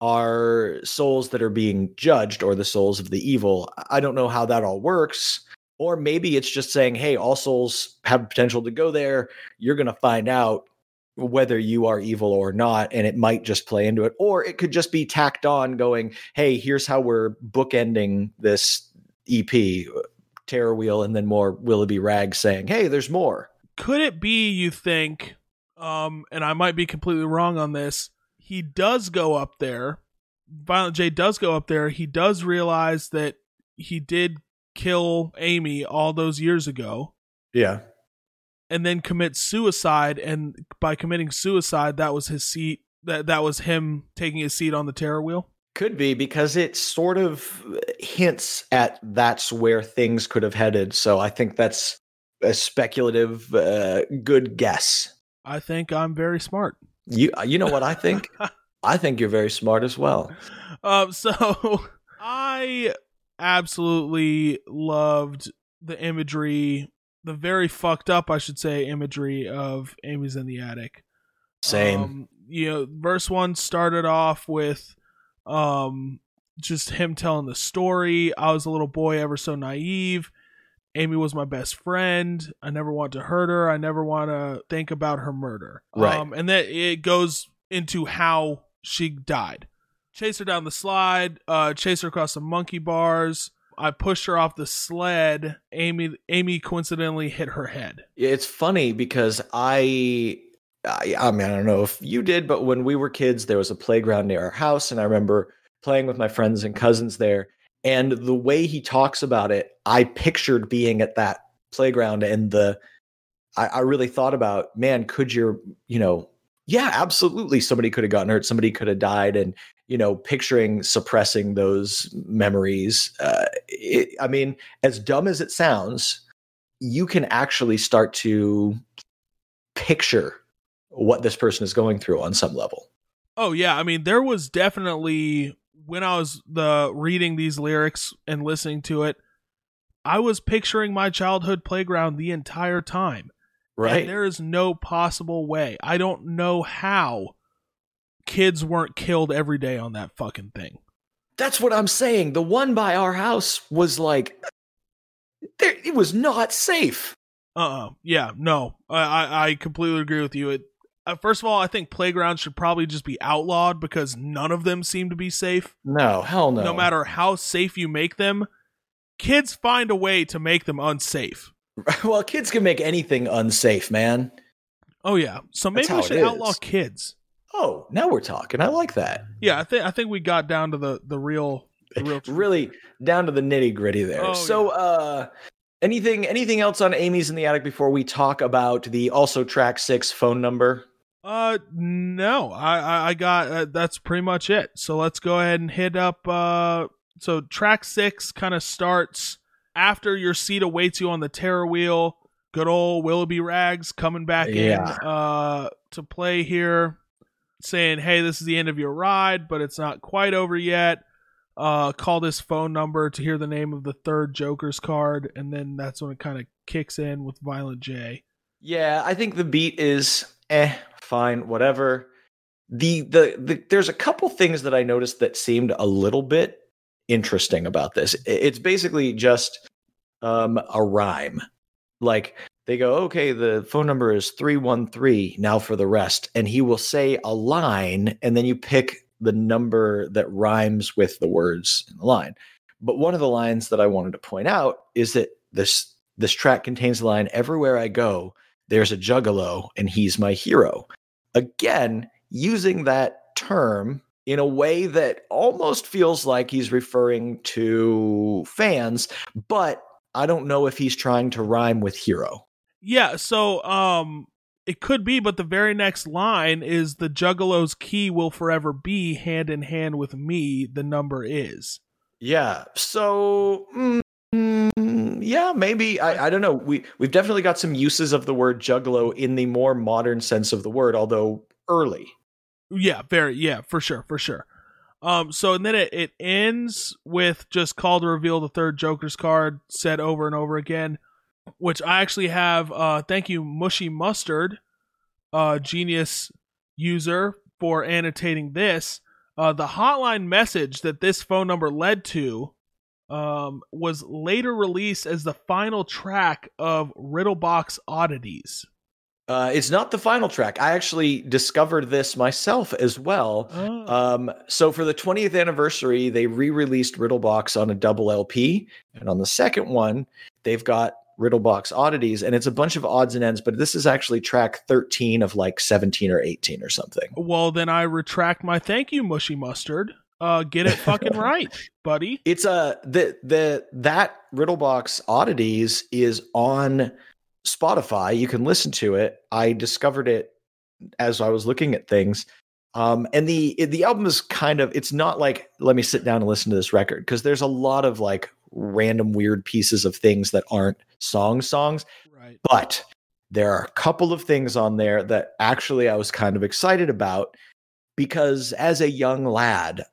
are souls that are being judged or the souls of the evil. I don't know how that all works. Or maybe it's just saying, hey, all souls have potential to go there. You're going to find out whether you are evil or not. And it might just play into it. Or it could just be tacked on, going, hey, here's how we're bookending this EP, Terror Wheel, and then more Willoughby Rag saying, hey, there's more. Could it be you think um and I might be completely wrong on this. He does go up there. Violent J does go up there. He does realize that he did kill Amy all those years ago Yeah. and then commit suicide and by committing suicide that was his seat that that was him taking his seat on the terror wheel. Could be because it sort of hints at that's where things could have headed. So I think that's a speculative, uh, good guess. I think I'm very smart. You, you know what I think? I think you're very smart as well. Um, so I absolutely loved the imagery, the very fucked up, I should say, imagery of Amy's in the attic. Same. Um, you know, verse one started off with um just him telling the story. I was a little boy, ever so naive. Amy was my best friend. I never want to hurt her. I never want to think about her murder. Right. Um, and then it goes into how she died. Chase her down the slide. Uh, chase her across the monkey bars. I pushed her off the sled. Amy, Amy coincidentally hit her head. It's funny because I, I, I mean, I don't know if you did, but when we were kids, there was a playground near our house, and I remember playing with my friends and cousins there. And the way he talks about it, I pictured being at that playground, and the, I, I really thought about, man, could your, you know, yeah, absolutely. Somebody could have gotten hurt. Somebody could have died. And, you know, picturing suppressing those memories. Uh, it, I mean, as dumb as it sounds, you can actually start to picture what this person is going through on some level. Oh yeah, I mean there was definitely when I was the reading these lyrics and listening to it, I was picturing my childhood playground the entire time. Right. And there is no possible way. I don't know how kids weren't killed every day on that fucking thing. That's what I'm saying. The one by our house was like, there, it was not safe. Uh uh Yeah, no. I, I, I completely agree with you. It, uh, first of all, I think playgrounds should probably just be outlawed because none of them seem to be safe. No, hell no. No matter how safe you make them, kids find a way to make them unsafe. well, kids can make anything unsafe, man. Oh yeah. So maybe we should outlaw kids. Oh, now we're talking. I like that. Yeah, I think I think we got down to the the real the real Really down to the nitty gritty there. Oh, so, uh, anything anything else on Amy's in the attic before we talk about the also track six phone number? Uh no. I I, I got uh, that's pretty much it. So let's go ahead and hit up uh so track 6 kind of starts after your seat awaits you on the terror wheel. Good old Willoughby Rags coming back Yeah. in uh to play here saying, "Hey, this is the end of your ride, but it's not quite over yet." Uh, call this phone number to hear the name of the third Joker's card, and then that's when it kind of kicks in with Violent J. Yeah, I think the beat is eh, fine, whatever. The, the the there's a couple things that I noticed that seemed a little bit interesting about this. It's basically just um a rhyme. Like they go, okay, the phone number is 313 now for the rest and he will say a line and then you pick the number that rhymes with the words in the line. But one of the lines that I wanted to point out is that this this track contains the line everywhere I go there's a juggalo and he's my hero. Again, using that term in a way that almost feels like he's referring to fans, but I don't know if he's trying to rhyme with hero. Yeah, so um it could be, but the very next line is the Juggalo's key will forever be hand in hand with me. The number is. Yeah. So, mm, yeah, maybe I, I don't know. We we've definitely got some uses of the word juggalo in the more modern sense of the word, although early. Yeah, very yeah, for sure, for sure. Um, so and then it, it ends with just call to reveal the third Joker's card said over and over again, which I actually have. Uh, thank you, Mushy Mustard, uh, genius user for annotating this. Uh, the hotline message that this phone number led to um, was later released as the final track of Riddlebox Oddities. Uh, it's not the final track. I actually discovered this myself as well. Oh. Um, so for the 20th anniversary, they re-released Riddlebox on a double LP, and on the second one, they've got Riddlebox Oddities, and it's a bunch of odds and ends. But this is actually track 13 of like 17 or 18 or something. Well, then I retract my thank you, Mushy Mustard. Uh, get it fucking right, buddy. It's a the the that Riddlebox Oddities is on Spotify. You can listen to it. I discovered it as I was looking at things. Um, and the the album is kind of it's not like let me sit down and listen to this record because there's a lot of like random weird pieces of things that aren't song songs Right. but there are a couple of things on there that actually I was kind of excited about because as a young lad,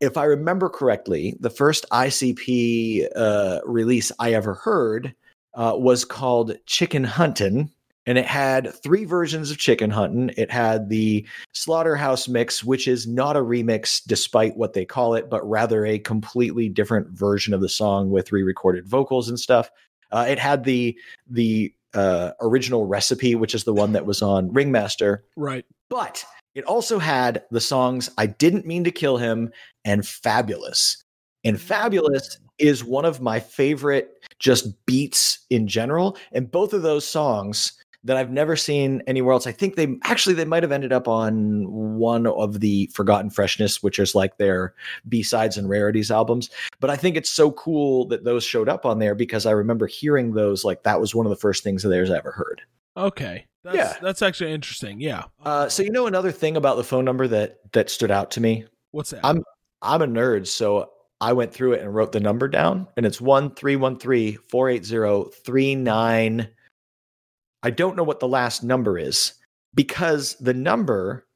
if I remember correctly, the first ICP uh, release I ever heard uh, was called Chicken Huntin'. And it had three versions of Chicken Huntin'. It had the Slaughterhouse mix, which is not a remix despite what they call it, but rather a completely different version of the song with re-recorded vocals and stuff. Uh, it had the the uh, original recipe, which is the one that was on Ringmaster, Right. but it also had the songs I Didn't Mean to Kill Him and Fabulous. And Fabulous is one of my favorite just beats in general. And both of those songs that I've never seen anywhere else. I think they actually they might have ended up on one of the Forgotten Freshness, which is like their B-sides and rarities albums. But I think it's so cool that those showed up on there because I remember hearing those like that was one of the first things of theirs I ever heard. Okay. That's, Yeah. that's actually interesting. Yeah. Uh, so you know another thing about the phone number that that stood out to me. What's that? I'm I'm a nerd, so I went through it and wrote the number down, and it's one three one three four eight zero three nine. I don't know what the last number is because the number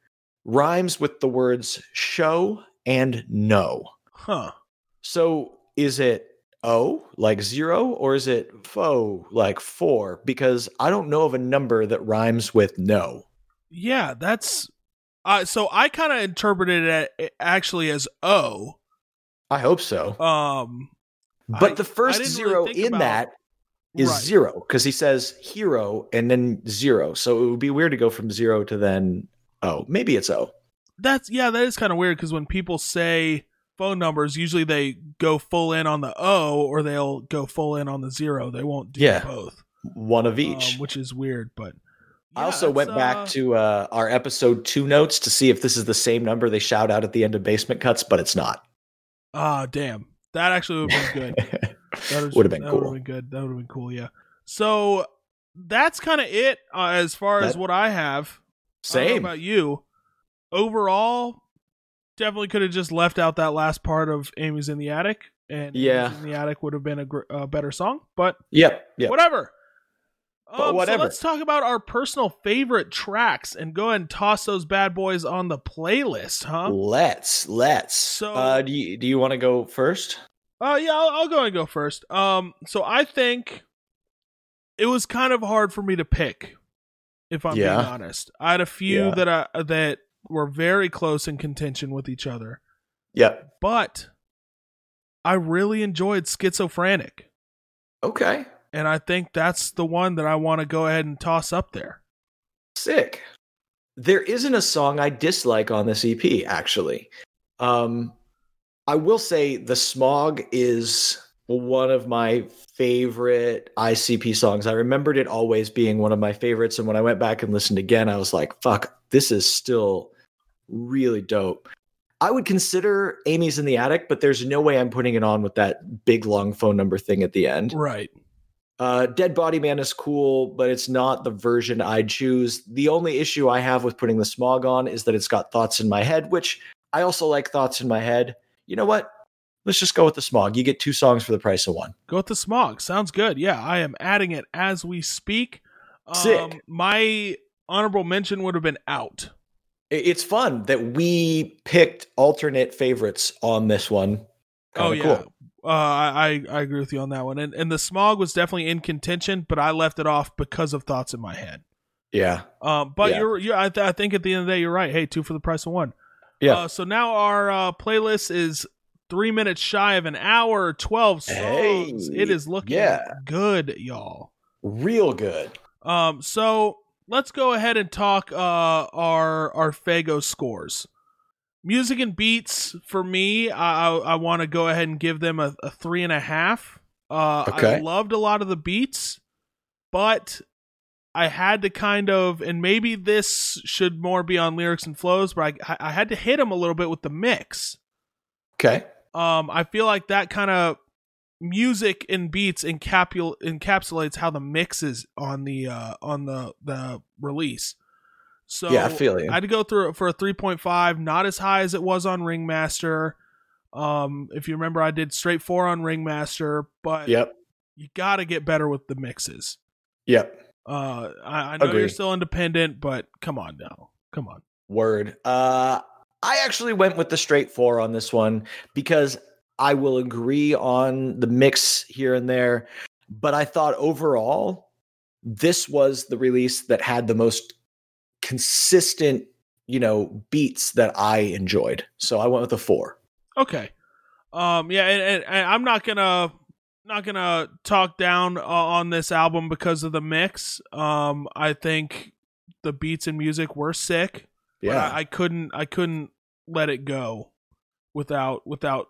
rhymes with the words show and no. huh. So is it O like zero or is it fo like four? Because I don't know of a number that rhymes with no. Yeah, that's. Uh, so I kind of interpreted it actually as O. I hope so. Um, But I- the first didn't really zero in about- that is right. zero because he says hero and then zero. So it would be weird to go from zero to then oh, maybe it's O. That's yeah, that is kind of weird because when people say phone numbers, usually they go full in on the O or they'll go full in on the zero. They won't do Yeah. both, One of um, each. which is weird. But I also went uh, back to uh, our episode two notes to see if this is the same number they shout out at the end of basement cuts, but it's not. Ah, damn, that actually would have been good. That Would have been that cool. Been good. That would have been cool. Yeah. So that's kind of it uh, as far as what I have. I Same. about you. Overall, definitely could have just left out that last part of Amy's in the attic, and Yeah. Amy's in the attic would have been a gr- uh, better song. But Yep. Yep. whatever. Um, whatever. So let's talk about our personal favorite tracks and go ahead and toss those bad boys on the playlist, huh? Let's let's. So- uh, do you do you want to go first? Uh, yeah, I'll, I'll go and go first. Um, so I think it was kind of hard for me to pick, if I'm Yeah. being honest. I had a few Yeah. that I that were very close in contention with each other, Yeah, but I really enjoyed Schizophrenic, Okay. And I think that's the one that I want to go ahead and toss up there. Sick. There isn't a song I dislike on this EP, actually. Um, I will say the smog is one of my favorite ICP songs. I remembered it always being one of my favorites. And when I went back and listened again, I was like, fuck, this is still really dope. I would consider Amy's in the attic, but there's no way I'm putting it on with that big long phone number thing at the end. Right. Uh, Dead Body Man is cool, but it's not the version I'd choose. The only issue I have with putting the smog on is that it's got thoughts in my head, which I also like thoughts in my head. You know what? Let's just go with the smog. You get two songs for the price of one. Go with the smog. Sounds good. Yeah, I am adding it as we speak. Um, Sick. My honorable mention would have been out. It's fun that we picked alternate favorites on this one. oh Kinda yeah, cool. Uh, I I agree with you on that one. And and the smog was definitely in contention, but I left it off because of thoughts in my head. Yeah. Um, but Yeah. you're you I, th- I think at the end of the day you're right. Hey, two for the price of one. Yeah. Uh, so now our uh, playlist is three minutes shy of an hour, twelve songs. Hey, it is looking yeah. good, y'all. Real good. Um, so let's go ahead and talk uh our our Faygo scores. Music and beats for me, I I, want to go ahead and give them a, a three and a half. Uh, I loved a lot of the beats, but I had to kind of, and maybe this should more be on lyrics and flows, but I I had to hit them a little bit with the mix. Okay. Um, I feel like that kind of music and beats encapul- encapsulates how the mix is on the uh, on the the release. So yeah, I feel you. I had to go through it for a 3.5, not as high as it was on Ringmaster. Um, if you remember, I did straight four on Ringmaster, but yep. you got to get better with the mixes. Yep. Uh, I, I know you're still independent, but come on now, come on. Word. Uh, I actually went with the straight four on this one because I will agree on the mix here and there, but I thought overall this was the release that had the most consistent, you know, beats that I enjoyed. So I went with a four. Okay. Um. Yeah, and, and, and I'm not gonna not gonna talk down uh, on this album because of the mix. Um. I think the beats and music were sick. but Yeah. I, I couldn't. I couldn't let it go without without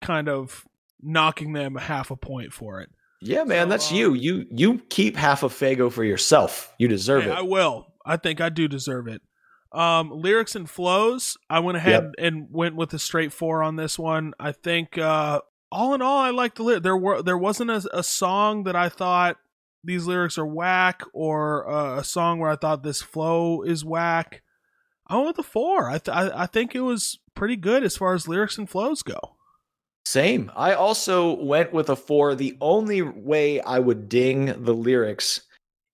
kind of knocking them half a point for it. Yeah, man, so, that's um, you. You you keep half of Faygo for yourself. You deserve Hey, it. I will. I think I do deserve it. Um, lyrics and flows. I went ahead and went with a straight four on this one. I think uh, all in all, I liked the lyric. There were there wasn't a, a song that I thought these lyrics are whack or uh, a song where I thought this flow is whack. I went with the four. I, th- I I think it was pretty good as far as lyrics and flows go. Same. I also went with a four. The only way I would ding the lyrics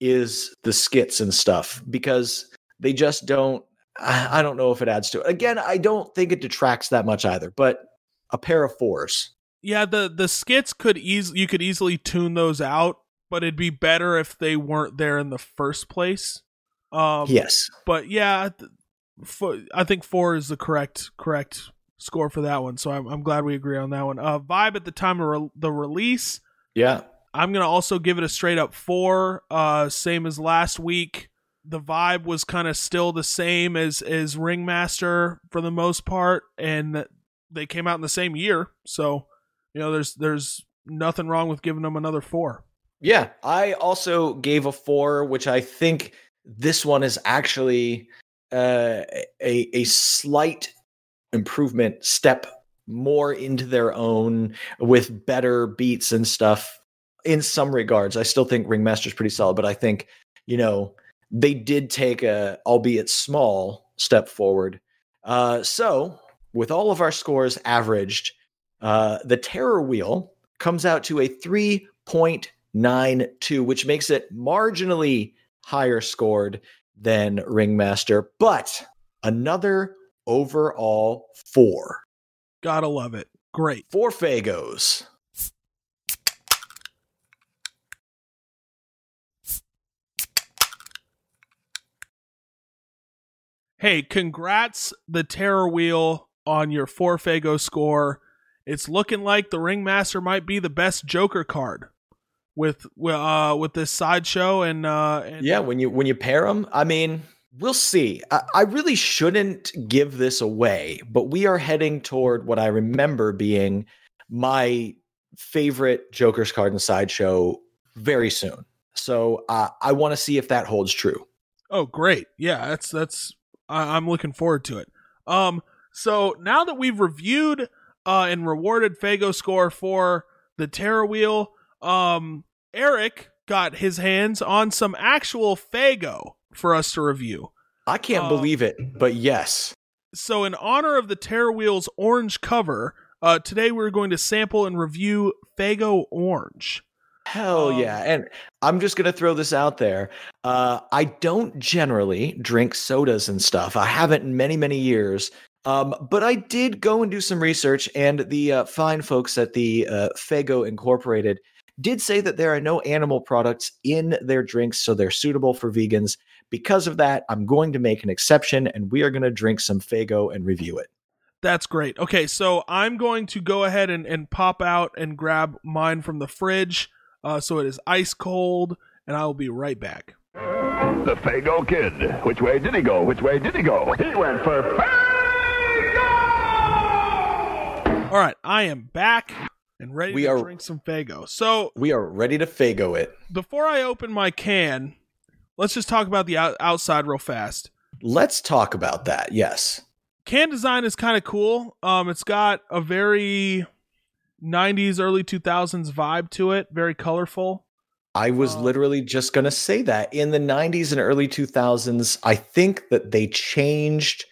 is the skits and stuff because they just don't. I don't know if it adds to it. Again, I don't think it detracts that much either, but a pair of fours. Yeah, the the skits could easily you could easily tune those out, but it'd be better if they weren't there in the first place. Um, Yes. but yeah, th- fo- I think four is the correct correct score for that one. So I'm, I'm glad we agree on that one. Uh, vibe at the time of re- the release, Yeah. I'm gonna also give it a straight up four. Uh, same as last week. The vibe was kind of still the same as as Ringmaster for the most part, and they came out in the same year. So you know, there's there's nothing wrong with giving them another four. Yeah. I also gave a four, which I think this one is actually uh, a a slight improvement step more into their own with better beats and stuff. In some regards i still think ringmaster's pretty solid but i think you know they did take a albeit small step forward. Uh, so with all of our scores averaged uh, the terror wheel comes out to a 3.92 which makes it marginally higher scored than ringmaster but another overall four Gotta love it. Great. Four Faygos. Hey, congrats the Terror Wheel on your four Faygo score. It's looking like the Ringmaster might be the best Joker card with uh with this sideshow and uh and Yeah, when you when you pair them, I mean, we'll see. I, I really shouldn't give this away, but we are heading toward what I remember being my favorite Joker's card in sideshow very soon. So uh, I want to see if that holds true. Oh, great. Yeah, that's that's I, I'm looking forward to it. Um so now that we've reviewed uh and rewarded Faygo score for the Terror Wheel, um Eric got his hands on some actual Faygo for us to review. I can't Um, believe it, but yes. So in honor of the Terror Wheel's orange cover, uh today we're going to sample and review Faygo Orange. Hell Um, yeah. And I'm just going to throw this out there. Uh, I don't generally drink sodas and stuff. I haven't in many, many years. Um, but I did go and do some research, and the uh, fine folks at the uh, Faygo Incorporated did say that there are no animal products in their drinks, so they're suitable for vegans. Because of that, I'm going to make an exception, and we are going to drink some Faygo and review it. That's great. Okay, so I'm going to go ahead and, and pop out and grab mine from the fridge. Uh, so it is ice cold, and I will be right back. The Faygo Kid. Which way did he go? Which way did he go? He went for Faygo! All right, I am back and ready We to are- drink some Faygo. So We are ready to Faygo it. before I open my can, let's just talk about the out- outside real fast. Let's talk about that. Yes. Can design is kind of cool. Um, it's got a very 90s, early 2000s vibe to it, very colorful. I was Oh. literally just going to say that in the 90s and early 2000s, I think that they changed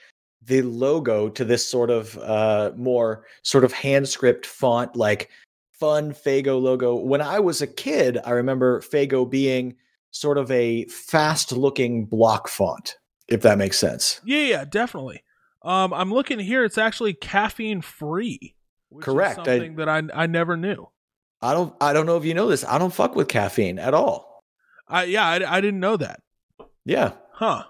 the logo to this sort of uh, more sort of hand script font, like fun Faygo logo. When I was a kid, I remember Faygo being sort of a fast looking block font, if that makes sense. Yeah, yeah, definitely. Um, I'm looking here; it's actually caffeine free. which is Correct. I- something that I I never knew. I don't I don't know if you know this. I don't fuck with caffeine at all. I yeah, I, I didn't know that. Yeah. Huh.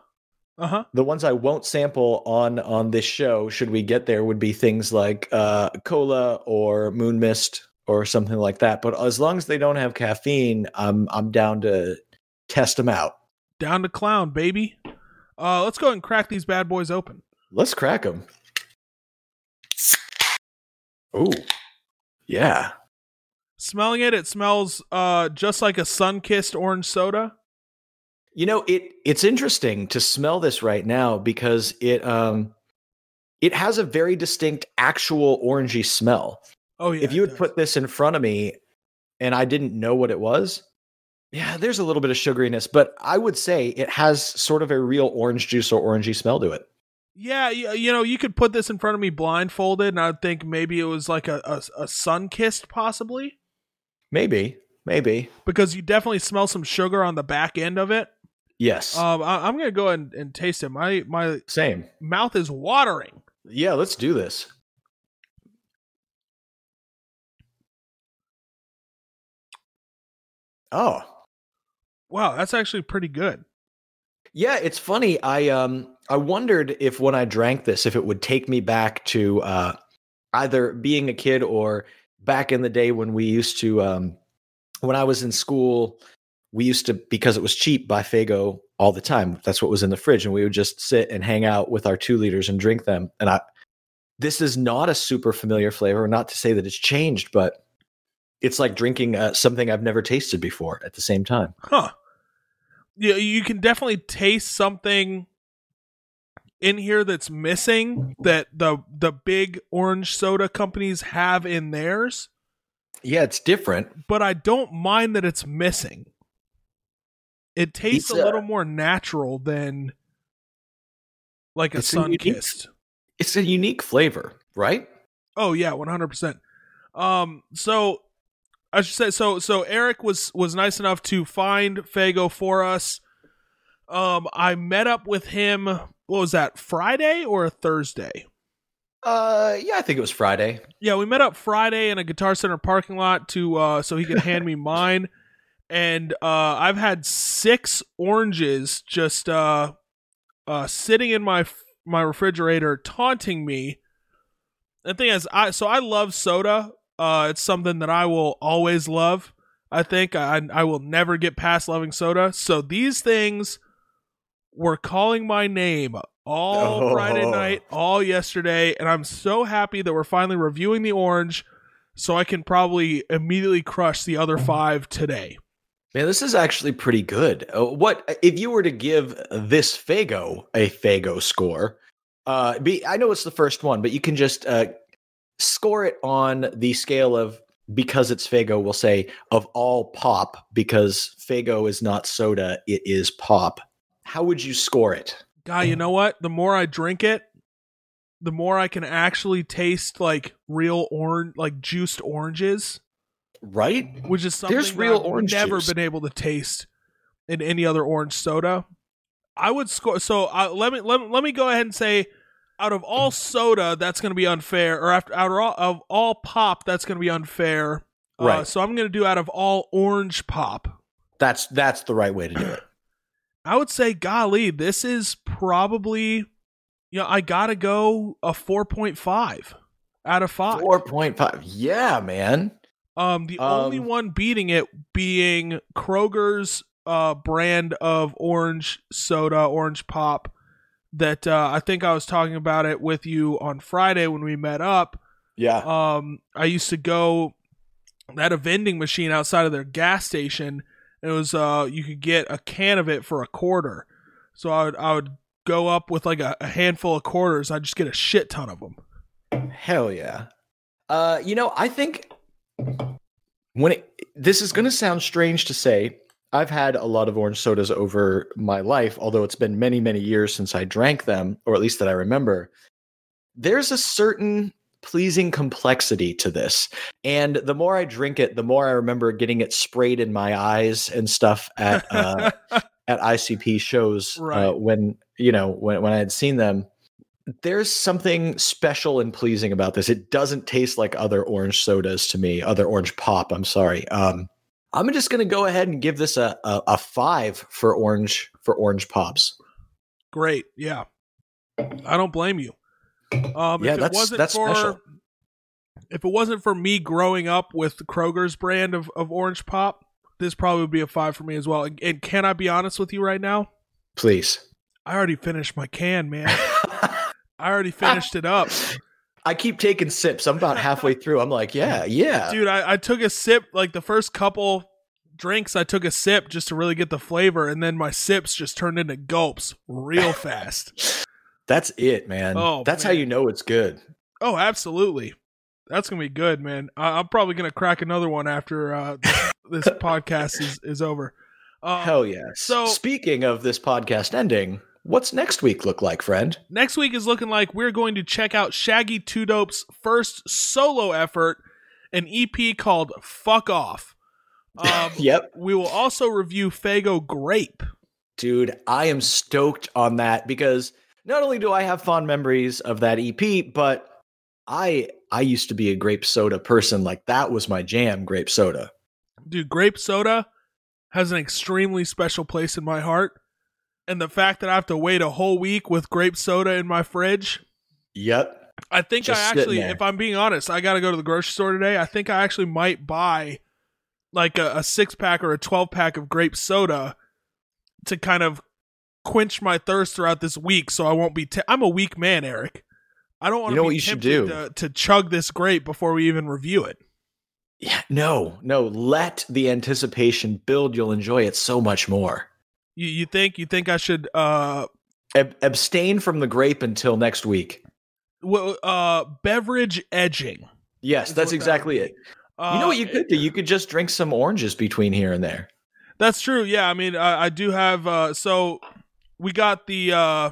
Uh huh. the ones I won't sample on on this show, should we get there, would be things like uh, cola or moon mist or something like that. But as long as they don't have caffeine, I'm I'm down to test them out. Down to clown, baby. Uh, let's go ahead and crack these bad boys open. Let's crack them. Ooh, yeah. Smelling it, it smells uh just like a sun-kissed orange soda. You know, it it's interesting to smell this right now because it um it has a very distinct actual orangey smell. Oh yeah. if you does. put this in front of me and I didn't know what it was, Yeah, there's a little bit of sugariness, but I would say it has sort of a real orange juice or orangey smell to it. Yeah, you, you know, you could put this in front of me blindfolded, and I'd think maybe it was like a, a, a sun kissed, possibly, Maybe, maybe. because you definitely smell some sugar on the back end of it. Yes. Um, I, I'm gonna go ahead and, and taste it. My my Same. mouth is watering. Yeah, let's do this. Oh. Wow, that's actually pretty good. Yeah, it's funny. I um I wondered if when I drank this if it would take me back to uh either being a kid or back in the day when we used to um when I was in school we used to because it was cheap buy Faygo all the time. That's what was in the fridge and we would just sit and hang out with our 2 liters and drink them. And I this is not a super familiar flavor, not to say that it's changed, but it's like drinking uh, something I've never tasted before at the same time. Huh. Yeah, you can definitely taste something in here that's missing that the the big orange soda companies have in theirs, Yeah, it's different. but I don't mind that it's missing. It tastes It's, a uh, little more natural than like a sun kissed. It's a unique flavor, right? Oh yeah, one hundred percent. Um, so I should say so. So Eric was was nice enough to find Faygo for us. Um, I met up with him. What was that? Friday or Thursday? Uh, yeah, I think it was Friday. Yeah, we met up Friday in a Guitar Center parking lot to uh so he could hand me mine. And uh I've had six oranges just uh uh sitting in my my refrigerator taunting me. The thing is I so I love soda. Uh it's something that I will always love. I think I I will never get past loving soda. So these things were calling my name all Oh. Friday night, all yesterday, and I'm so happy that we're finally reviewing the orange so I can probably immediately crush the other five today. Man, this is actually pretty good. Uh, what if you were to give this Faygo a Faygo score? Uh, be I know it's the first one, but you can just uh, score it on the scale of because it's Faygo. We'll say of all pop because Faygo is not soda; it is pop. How would you score it? Guy, you know what? The more I drink it, the more I can actually taste like real orange, like juiced oranges, Right? which is something There's real I've orange never juice. been able to taste in any other orange soda. I would score. So uh, let me let, me- let me go ahead and say, out of all soda, that's going to be unfair, or after out of all, of all pop, that's going to be unfair. Uh, Right. so I'm going to do out of all orange pop. That's that's the right way to do it. I would say, golly, this is probably, you know, I gotta go a four point five out of five. Four point five. Yeah, man. Um, the Um, only one beating it being Kroger's uh brand of orange soda, orange pop. That uh, I think I was talking about it with you on Friday when we met up. Yeah. Um, I used to go at a vending machine outside of their gas station. It was uh, you could get a can of it for a quarter. So I would I would go up with like a, a handful of quarters. I'd just get a shit ton of them. Hell yeah. Uh, you know, I think when it this is going to sound strange to say, I've had a lot of orange sodas over my life, although it's been many, many years since I drank them, or at least that I remember. There's a certain pleasing complexity to this. And the more I drink it, the more I remember getting it sprayed in my eyes and stuff at uh, at ICP shows Right. uh, when you know when when I had seen them. There's something special and pleasing about this. It doesn't taste like other orange sodas to me, other orange pop. I'm sorry. Um, I'm just going to go ahead and give this a, a a five for orange for orange pops. Great, yeah. I don't blame you. Um, Yeah, if it that's- wasn't that's for, special. If it wasn't for me growing up with Kroger's brand of, of orange pop, this probably would be a five for me as well. And, and can I be honest with you right now? Please. I already finished my can, man. I already finished it up. I keep taking sips. I'm about halfway through. I'm like, yeah, yeah. Dude, I, I took a sip, like the first couple drinks, I took a sip just to really get the flavor, and then my sips just turned into gulps real fast. That's it, man. Oh, That's how you know it's good. Oh, absolutely. That's gonna be good, man. I, I'm probably gonna crack another one after uh, this podcast is is over. Um, Hell yes. so- speaking of this podcast ending, what's next week look like, friend? Next week is looking like we're going to check out Shaggy 2 Dope's first solo effort, an EP called "Fuck Off." Um, Yep. We will also review Faygo Grape. Dude, I am stoked on that because not only do I have fond memories of that EP, but I I used to be a grape soda person. Like that was my jam, grape soda. Dude, grape soda has an extremely special place in my heart. And the fact that I have to wait a whole week with grape soda in my fridge, Yep. I think Just I actually, if I'm being honest, I got to go to the grocery store today. I think I actually might buy like a, a six pack or a 12 pack of grape soda to kind of quench my thirst throughout this week so I won't be. i I'm a weak man, Eric. I don't want You know to what be you should do? To, to chug this grape before we even review it. Yeah, no, no. Let the anticipation build. You'll enjoy it so much more. You, you think you think I should uh Ab- abstain from the grape until next week. w- uh beverage edging? Yes, that's what that exactly it. Uh, you know what you could do? You could just drink some oranges between here and there. That's true. Yeah, I mean, I, I do have. Uh, so we got the uh,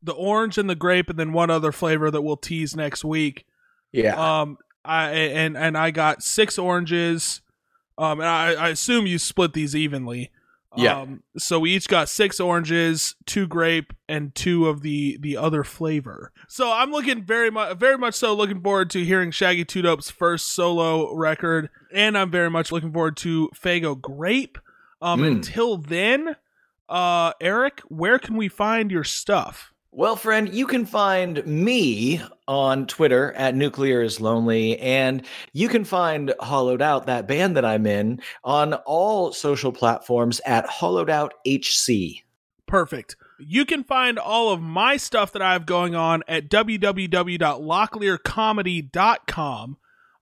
the orange and the grape, and then one other flavor that we'll tease next week. Yeah. Um, I and and I got six oranges. Um, and I, I assume you split these evenly. Yeah. Um, so we each got six oranges, two grape, and two of the the other flavor. So I'm looking very much, very much so looking forward to hearing Shaggy 2 Dope's first solo record, and I'm very much looking forward to Faygo Grape. Um, Mm. until then, uh, Eric, where can we find your stuff? Well, friend, you can find me on Twitter at Nuclear is Lonely, and you can find Hollowed Out, that band that I'm in, on all social platforms at Hollowed Out HC. Perfect. You can find all of my stuff that I have going on at www.locklearcomedy.com.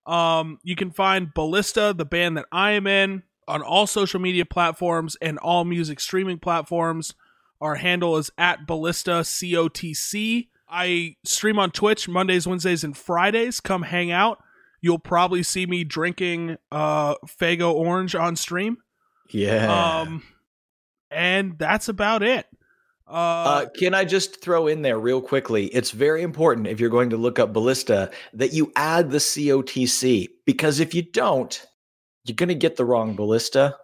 Um, you can find Ballista, the band that I am in, on all social media platforms and all music streaming platforms. Our handle is at Ballista COTC. I stream on Twitch Mondays, Wednesdays, and Fridays. Come hang out. You'll probably see me drinking uh Faygo Orange on stream. Yeah. Um, and that's about it. Uh, Uh, can I just throw in there real quickly? It's very important if you're going to look up ballista that you add the COTC because if you don't, you're going to get the wrong ballista.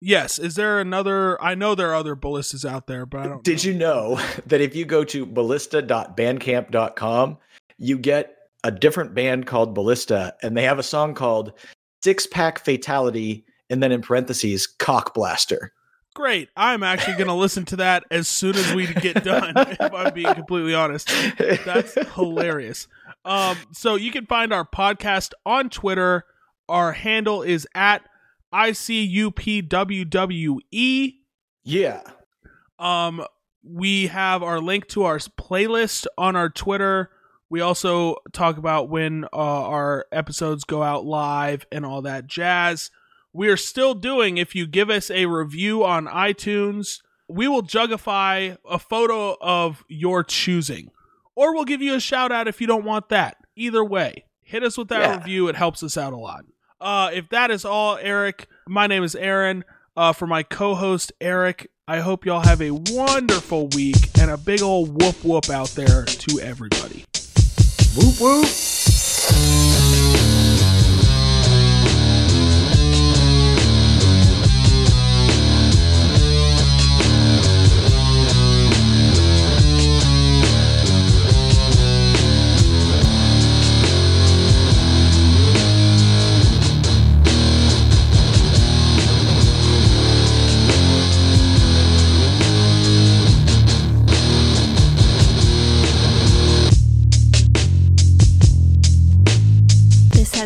Yes. Is there another? I know there are other ballistas out there, but I don't. Did you know that if you go to ballista.bandcamp.com, you get a different band called Ballista and they have a song called Six Pack Fatality and then in parentheses, Cock Blaster. Great. I'm actually going to listen to that as soon as we get done. if I'm being completely honest, that's hilarious. Um, so you can find our podcast on Twitter. Our handle is at ICUPWWE. yeah. Um, we have our link to our playlist on our Twitter. We also talk about when uh, our episodes go out live and all that jazz. We are still doing, if you give us a review on iTunes, we will jugify a photo of your choosing. Or we'll give you a shout out if you don't want that. Either way, hit us with that Yeah. review. It helps us out a lot. Uh, if that is all, Eric, my name is Aaron. Uh, for my co host, Eric, I hope y'all have a wonderful week and a big old whoop whoop out there to everybody. Whoop whoop.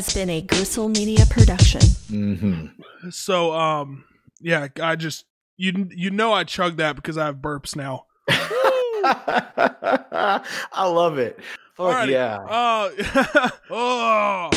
Has been a Gristle Media production. Mm-hmm. So, um, yeah, I just, you, you know, I chug that because I have burps now. I love it. Fuck Alrighty. yeah. Uh, oh.